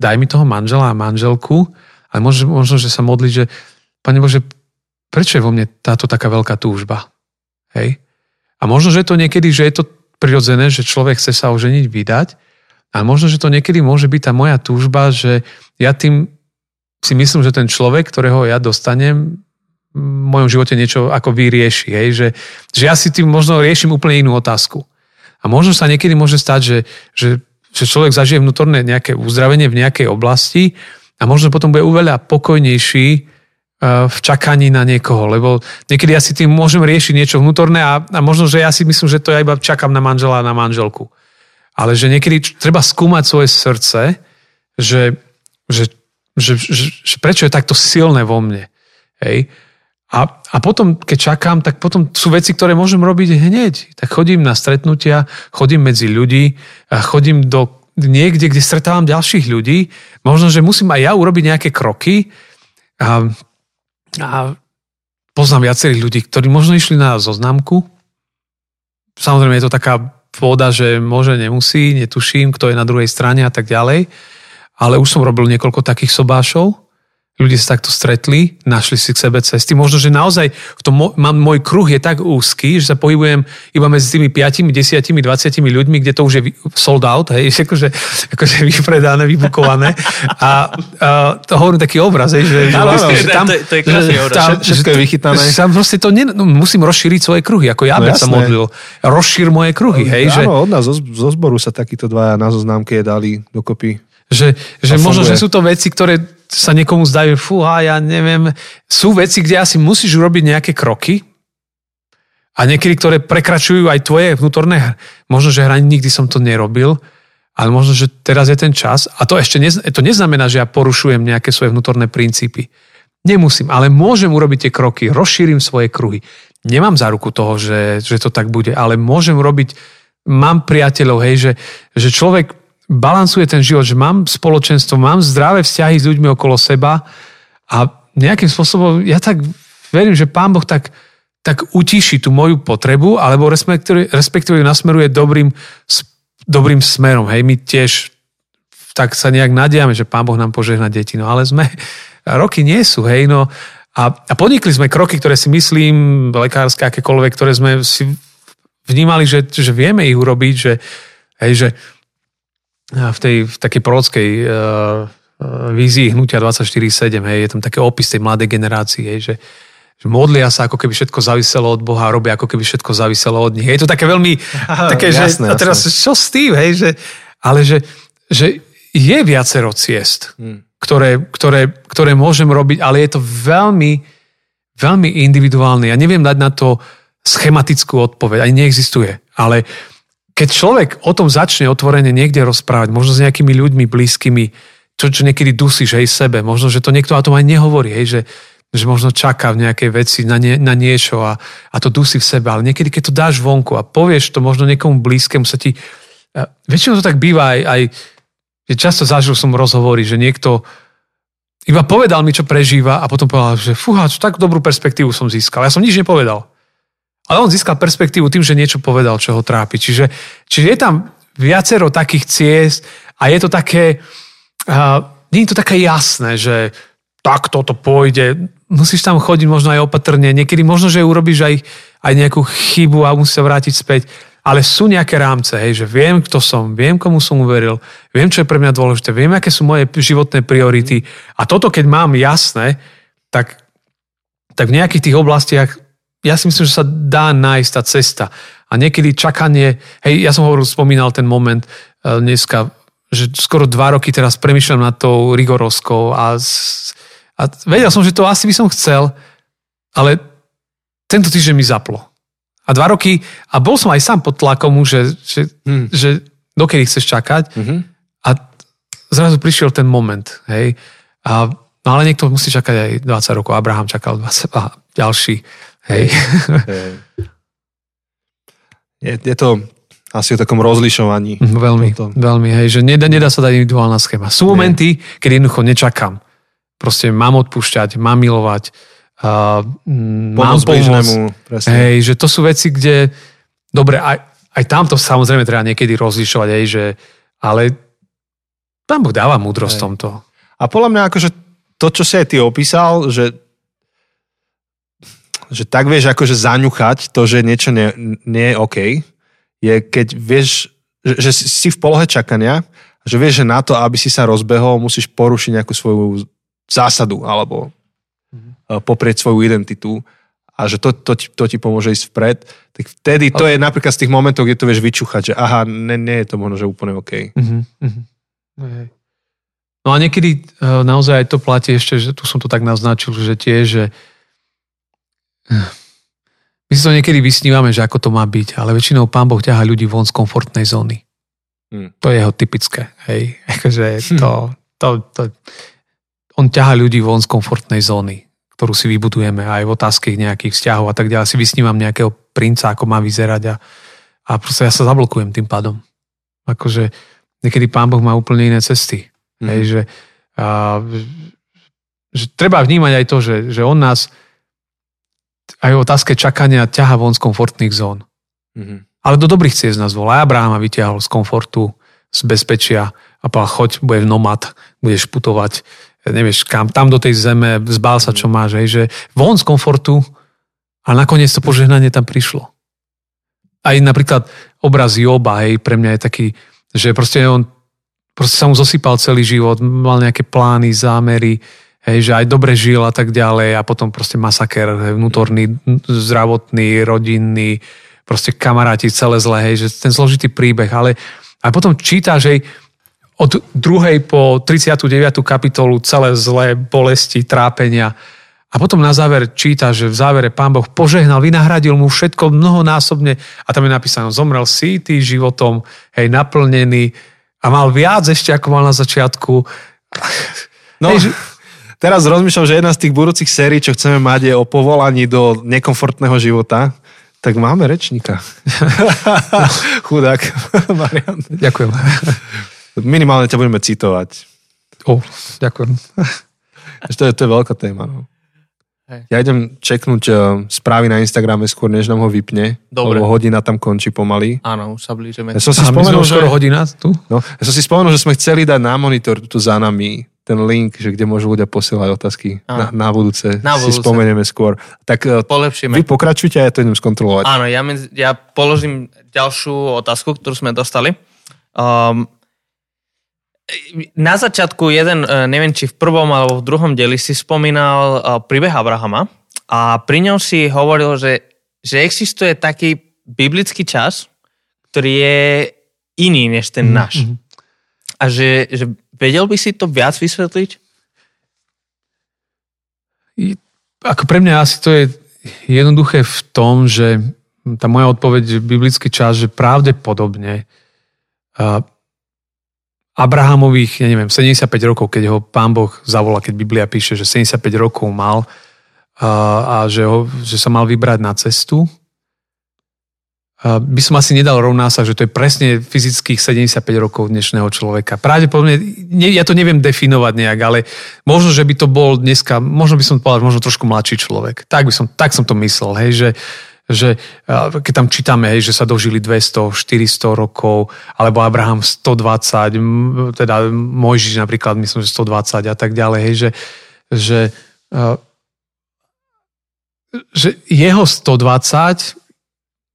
daj mi toho manžela a manželku, ale možno, možno že sa modliť, že Pane Bože, prečo je vo mne táto taká veľká túžba? Hej? A možno, že to niekedy, že je to prirodzené, že človek chce sa oženiť, vydať, a možno, že to niekedy môže byť tá moja túžba, že ja tým si myslím, že ten človek, ktorého ja dostanem, v mojom živote niečo ako vyrieši. Hej? Že, že ja si tým možno riešim úplne inú otázku. A možno sa niekedy môže stať, že, že, že človek zažije vnútorné nejaké uzdravenie v nejakej oblasti a možno potom bude uveľa pokojnejší e, v čakaní na niekoho, lebo niekedy ja si tým môžem riešiť niečo vnútorné a, a možno, že ja si myslím, že to ja iba čakám na manžela a na manželku. Ale že niekedy treba skúmať svoje srdce, že, že že, že, že prečo je takto silné vo mne. Hej? A, a potom, keď čakám, tak potom sú veci, ktoré môžem robiť hneď. Tak chodím na stretnutia, chodím medzi ľudí, chodím do niekde, kde stretávam ďalších ľudí. Možno, že musím aj ja urobiť nejaké kroky. A, a poznám viacerých ľudí, ktorí možno išli na zoznamku. Samozrejme je to taká pôda, že môže, nemusí, netuším, kto je na druhej strane a tak ďalej ale už som robil niekoľko takých sobášov, ľudia sa takto stretli, našli si k sebe cesty. Možno, že naozaj v tom, mám, môj kruh je tak úzky, že sa pohybujem iba medzi tými 5, 10, 20 ľuďmi, kde to už je sold out, hej, [LAUGHS] akože, akože vypredané, vybukované. A, a to hovorím taký obraz, hej, že, že, vlastne, že tam, to, to je krásny obraz. Tam, všetko je vychytané. Tam proste to ne, no, musím rozšíriť svoje kruhy, ako ja no, sa modlil. Rozšír moje kruhy, hej. Áno, že, od nás zo, zo zboru sa takíto dvaja na zoznámke dali dokopy že, že možno, že sú to veci, ktoré sa niekomu zdajú, fúha, ja neviem. Sú veci, kde asi musíš urobiť nejaké kroky a niekedy, ktoré prekračujú aj tvoje vnútorné, možno, že hraní nikdy som to nerobil, ale možno, že teraz je ten čas a to ešte nez, to neznamená, že ja porušujem nejaké svoje vnútorné princípy. Nemusím, ale môžem urobiť tie kroky, rozšírim svoje kruhy. Nemám záruku toho, že, že to tak bude, ale môžem robiť, mám priateľov, hej, že, že človek balansuje ten život, že mám spoločenstvo, mám zdravé vzťahy s ľuďmi okolo seba a nejakým spôsobom ja tak verím, že Pán Boh tak, tak utiší tú moju potrebu, alebo respektíve, respektíve ju nasmeruje dobrým, dobrým smerom. Hej, my tiež tak sa nejak nadiame, že Pán Boh nám požehná deti, no ale sme, roky nie sú, hej, no a, a podnikli sme kroky, ktoré si myslím, lekárske, akékoľvek, ktoré sme si vnímali, že, že vieme ich urobiť, že, hej, že v tej v takej prorockej uh, vízii hnutia 24-7, hej, je tam také opis tej mladej generácie, hej, že, že modlia sa, ako keby všetko záviselo od Boha robia, ako keby všetko záviselo od nich. Je to také veľmi, také, jasné, že, a teraz jasné. čo s tým, hej, že, ale že, že je viacero ciest, hmm. ktoré, ktoré, ktoré môžem robiť, ale je to veľmi, veľmi individuálne. Ja neviem dať na to schematickú odpoveď, ani neexistuje. Ale keď človek o tom začne otvorene niekde rozprávať, možno s nejakými ľuďmi blízkymi, čo, čo niekedy dusíš aj sebe, možno, že to niekto o tom aj nehovorí, hej, že, že možno čaká v nejakej veci na, nie, na niečo a, a to dusí v sebe, ale niekedy, keď to dáš vonku a povieš to možno niekomu blízkemu, sa ti... Väčšinou to tak býva aj, aj často zažil som rozhovory, že niekto iba povedal mi, čo prežíva a potom povedal, že fúha, čo tak dobrú perspektívu som získal. Ja som nič nepovedal. Ale on získal perspektívu tým, že niečo povedal, čo ho trápi. Čiže, čiže je tam viacero takých ciest a je to také, uh, nie je to také jasné, že takto to pôjde. Musíš tam chodiť možno aj opatrne. Niekedy možno, že urobíš aj, aj nejakú chybu a musíš sa vrátiť späť. Ale sú nejaké rámce, hej, že viem, kto som, viem, komu som uveril, viem, čo je pre mňa dôležité, viem, aké sú moje životné priority. A toto, keď mám jasné, tak, tak v nejakých tých oblastiach ja si myslím, že sa dá nájsť tá cesta. A niekedy čakanie, hej, ja som hovoril, spomínal ten moment uh, dneska, že skoro dva roky teraz premyšľam nad tou rigorovskou a, a vedel som, že to asi by som chcel, ale tento týždeň mi zaplo. A dva roky, a bol som aj sám pod tlakom, že, že, hmm. že dokedy chceš čakať. Mm-hmm. A zrazu prišiel ten moment, hej. A, no ale niekto musí čakať aj 20 rokov. Abraham čakal 20 a ďalší. Hej. Hej. Je, je to asi o takom rozlišovaní. Mhm, veľmi, toto. veľmi, hej, že nedá, nedá sa dať individuálna schéma. Sú momenty, keď jednoducho nečakám. Proste mám odpúšťať, mám milovať, uh, mám pomôcť. Hej, že to sú veci, kde, dobre, aj, aj tamto samozrejme treba niekedy rozlišovať, hej, že, ale tam Boh dáva múdrosť tomto. A podľa mňa akože to, čo si aj ty opísal, že že tak vieš akože zaňuchať to, že niečo nie, nie je OK, je keď vieš, že, že si v polohe čakania, že vieš, že na to, aby si sa rozbehol, musíš porušiť nejakú svoju zásadu alebo mm-hmm. poprieť svoju identitu a že to, to, ti, to ti pomôže ísť vpred, tak vtedy to je napríklad z tých momentov, kde to vieš vyčúchať, že aha, nie, nie je to možno, že úplne OK. Mm-hmm. No a niekedy uh, naozaj aj to platí ešte, že tu som to tak naznačil, že tiež, že my si to niekedy vysnívame, že ako to má byť, ale väčšinou pán Boh ťaha ľudí von z komfortnej zóny. Hmm. To je jeho typické. Hej. [LAUGHS] Akože to, to, to, on ťaha ľudí von z komfortnej zóny, ktorú si vybudujeme aj v otázke nejakých vzťahov a tak ďalej. Si vysnívam nejakého princa, ako má vyzerať a, a proste ja sa zablokujem tým pádom. Akože niekedy pán Boh má úplne iné cesty. Hmm. Hej, že, a, že treba vnímať aj to, že, že on nás aj o otázke čakania ťaha von z komfortných zón. Mm-hmm. Ale do dobrých ciest nás volá. Abrahama vyťahol z komfortu, z bezpečia a povedal, choď, budeš nomad, budeš putovať, nevieš kam, tam do tej zeme, zbál sa, čo mhm. máš, hej, že von z komfortu a nakoniec to požehnanie tam prišlo. Aj napríklad obraz Joba, hej, pre mňa je taký, že proste on proste sa mu zosypal celý život, mal nejaké plány, zámery, Hej, že aj dobre žil a tak ďalej a potom proste masaker vnútorný, zdravotný, rodinný, proste kamaráti celé zlé, hej, že ten zložitý príbeh, ale a potom číta, že od druhej po 39. kapitolu celé zlé bolesti, trápenia a potom na záver číta, že v závere pán Boh požehnal, vynahradil mu všetko mnohonásobne a tam je napísané, zomrel si životom, hej, naplnený a mal viac ešte, ako mal na začiatku. No, hej, že, teraz rozmýšľam, že jedna z tých budúcich sérií, čo chceme mať, je o povolaní do nekomfortného života. Tak máme rečníka. [LAUGHS] Chudák. [LAUGHS] Marian. Ďakujem. Minimálne ťa budeme citovať. O, ďakujem. To je, to je veľká téma. No. Hej. Ja idem čeknúť uh, správy na Instagrame skôr, než nám ho vypne. Dobre. Lebo hodina tam končí pomaly. Áno, už sa blížime. Ja som si A spomenul, že... skoro hodina tu? No, ja som si spomenul, že sme chceli dať na monitor tu za nami ten link, že kde môžu ľudia posielať otázky na, Áno. na budúce. Na Si budúce. spomenieme skôr. Tak uh, Polepšíme. vy pokračujte a ja to idem skontrolovať. Áno, ja, medzi, ja položím ďalšiu otázku, ktorú sme dostali. Um, na začiatku jeden, eh, neviem či v prvom alebo v druhom deli si spomínal eh, príbeh Abrahama a pri ňom si hovoril, že, že existuje taký biblický čas, ktorý je iný než ten náš. Mhm. A že, že vedel by si to viac vysvetliť? Ako pre mňa asi to je jednoduché v tom, že tá moja odpoveď, že biblický čas, že pravdepodobne Abrahamových, ja neviem, 75 rokov, keď ho pán Boh zavolá, keď Biblia píše, že 75 rokov mal a že, ho, že sa mal vybrať na cestu, by som asi nedal rovnásah, že to je presne fyzických 75 rokov dnešného človeka. Pravdepodobne, ne, ja to neviem definovať nejak, ale možno, že by to bol dneska, možno by som povedal, možno trošku mladší človek. Tak, by som, tak som to myslel, hej, že, že keď tam čítame, hej, že sa dožili 200, 400 rokov, alebo Abraham 120, m, teda Mojžiš napríklad, myslím, že 120 a tak ďalej, hej, že, že, že jeho 120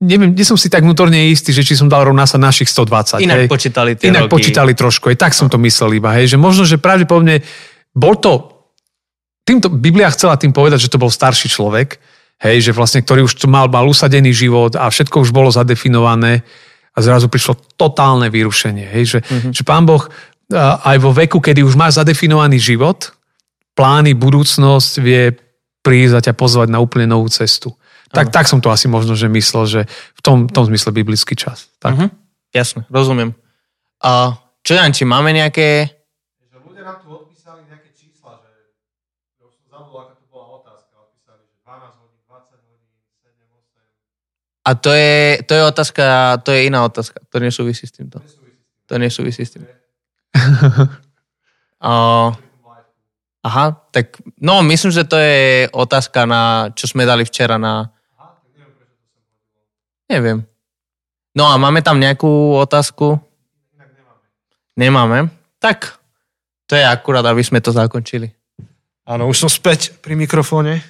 neviem, nie som si tak vnútorne istý, že či som dal rovná sa našich 120. Inak hej. počítali tie Inak roky. počítali trošku, aj tak som to myslel iba, hej, že možno, že pravdepodobne bol to, týmto Biblia chcela tým povedať, že to bol starší človek, hej, že vlastne, ktorý už tu mal, mal usadený život a všetko už bolo zadefinované a zrazu prišlo totálne vyrušenie, hej, že, mm-hmm. že pán Boh aj vo veku, kedy už má zadefinovaný život, plány, budúcnosť vie prísť a ťa pozvať na úplne novú cestu. Tak, tak som to asi možno, že myslel, že v tom, v tom zmysle biblický čas. Tak. Mhm. Jasne, rozumiem. A čo Janči, máme nejaké... Že ľudia nám tu odpísali nejaké čísla, že ja už som zabudol, aká to bola otázka. Odpísali, že 12 hodín, 20 hodín, 7, 8. A to je, to je otázka, to je iná otázka. To nesúvisí s týmto. To nesúvisí s tým. [LAUGHS] A, aha, tak no myslím, že to je otázka na, čo sme dali včera na... Neviem. No a máme tam nejakú otázku? Nemáme. Tak, to je akurát, aby sme to zakončili. Áno, už som späť pri mikrofóne.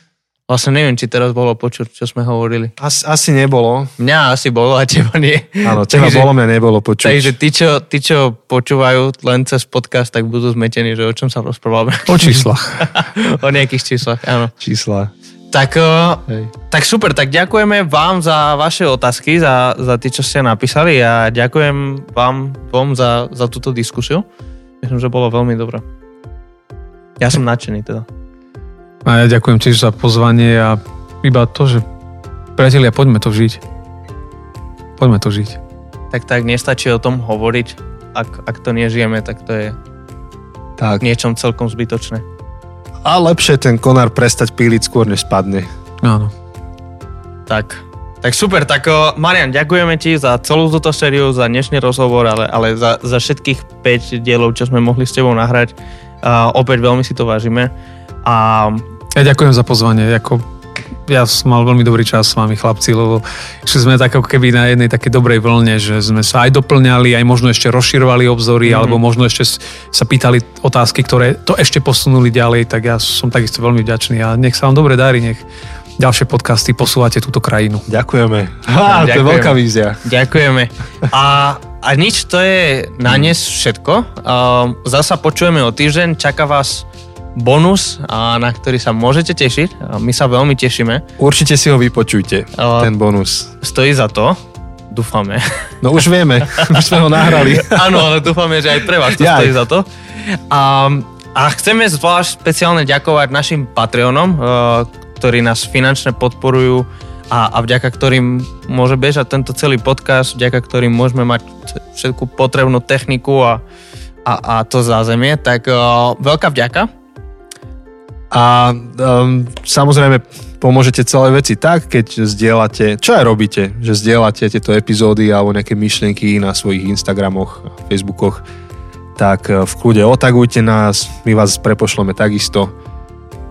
Vlastne neviem, či teraz bolo počuť, čo sme hovorili. Asi, asi nebolo. Mňa asi bolo a teba nie. Áno, teba Takže- bolo, mňa nebolo počuť. Takže tí čo, tí, čo počúvajú len cez podcast, tak budú zmetení, že o čom sa rozprávame. O číslach. [LAUGHS] o nejakých číslach, áno. Čísla. Tak, Hej. tak super, tak ďakujeme vám za vaše otázky, za, za tie, čo ste napísali a ďakujem vám vám za, za túto diskusiu. Myslím, že bolo veľmi dobré. Ja som nadšený teda. A ja ďakujem tiež za pozvanie a iba to, že priatelia, poďme to žiť. Poďme to žiť. Tak tak nestačí o tom hovoriť. Ak, ak to nežijeme, tak to je Tak. niečom celkom zbytočné. A lepšie ten konár prestať píliť skôr, než spadne. Áno. Tak, tak super, tak Marian, ďakujeme ti za celú túto sériu, za dnešný rozhovor, ale, ale za, za všetkých 5 dielov, čo sme mohli s tebou nahrať. Uh, opäť veľmi si to vážime. A Ja ďakujem za pozvanie. Ako, ja som mal veľmi dobrý čas s vami, chlapci, lebo išli sme tak ako keby na jednej takej dobrej vlne, že sme sa aj doplňali, aj možno ešte rozširovali obzory, mm-hmm. alebo možno ešte sa pýtali otázky, ktoré to ešte posunuli ďalej, tak ja som takisto veľmi vďačný a nech sa vám dobre darí, nech ďalšie podcasty posúvate túto krajinu. Ďakujeme. [LAUGHS] Á, to je Ďakujeme. veľká vízia. ďakujeme. A, a nič, to je na dnes všetko. Uh, zasa počujeme o týždeň, čaká vás bonus, na ktorý sa môžete tešiť. My sa veľmi tešíme. Určite si ho vypočujte, ten bonus. Stojí za to. Dúfame. No už vieme, [LAUGHS] už sme ho nahrali. Áno, ale dúfame, že aj pre vás to Jaj. stojí za to. A, a chceme zvlášť špeciálne ďakovať našim Patreonom, eh, ktorí nás finančne podporujú a, a vďaka ktorým môže bežať tento celý podcast, vďaka ktorým môžeme mať všetku potrebnú techniku a, a, a to zázemie. Tak uh, veľká vďaka. A um, samozrejme pomôžete celé veci tak, keď zdieľate, čo aj robíte, že zdieľate tieto epizódy alebo nejaké myšlienky na svojich Instagramoch, Facebookoch, tak eh, v kľude otagujte nás, my vás prepošleme takisto.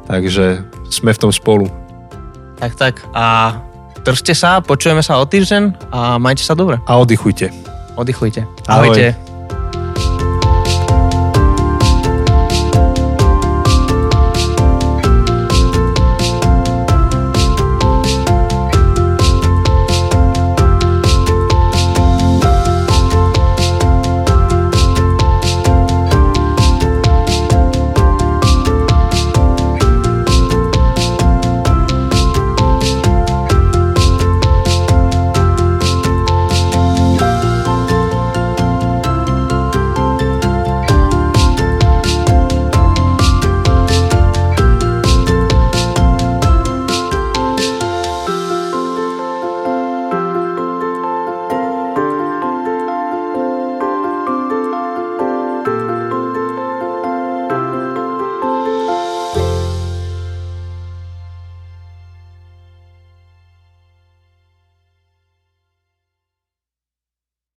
Takže sme v tom spolu. Tak, tak. A držte sa, počujeme sa o týždeň a majte sa dobre. A oddychujte. Oddychujte. Ahoj. Ahojte.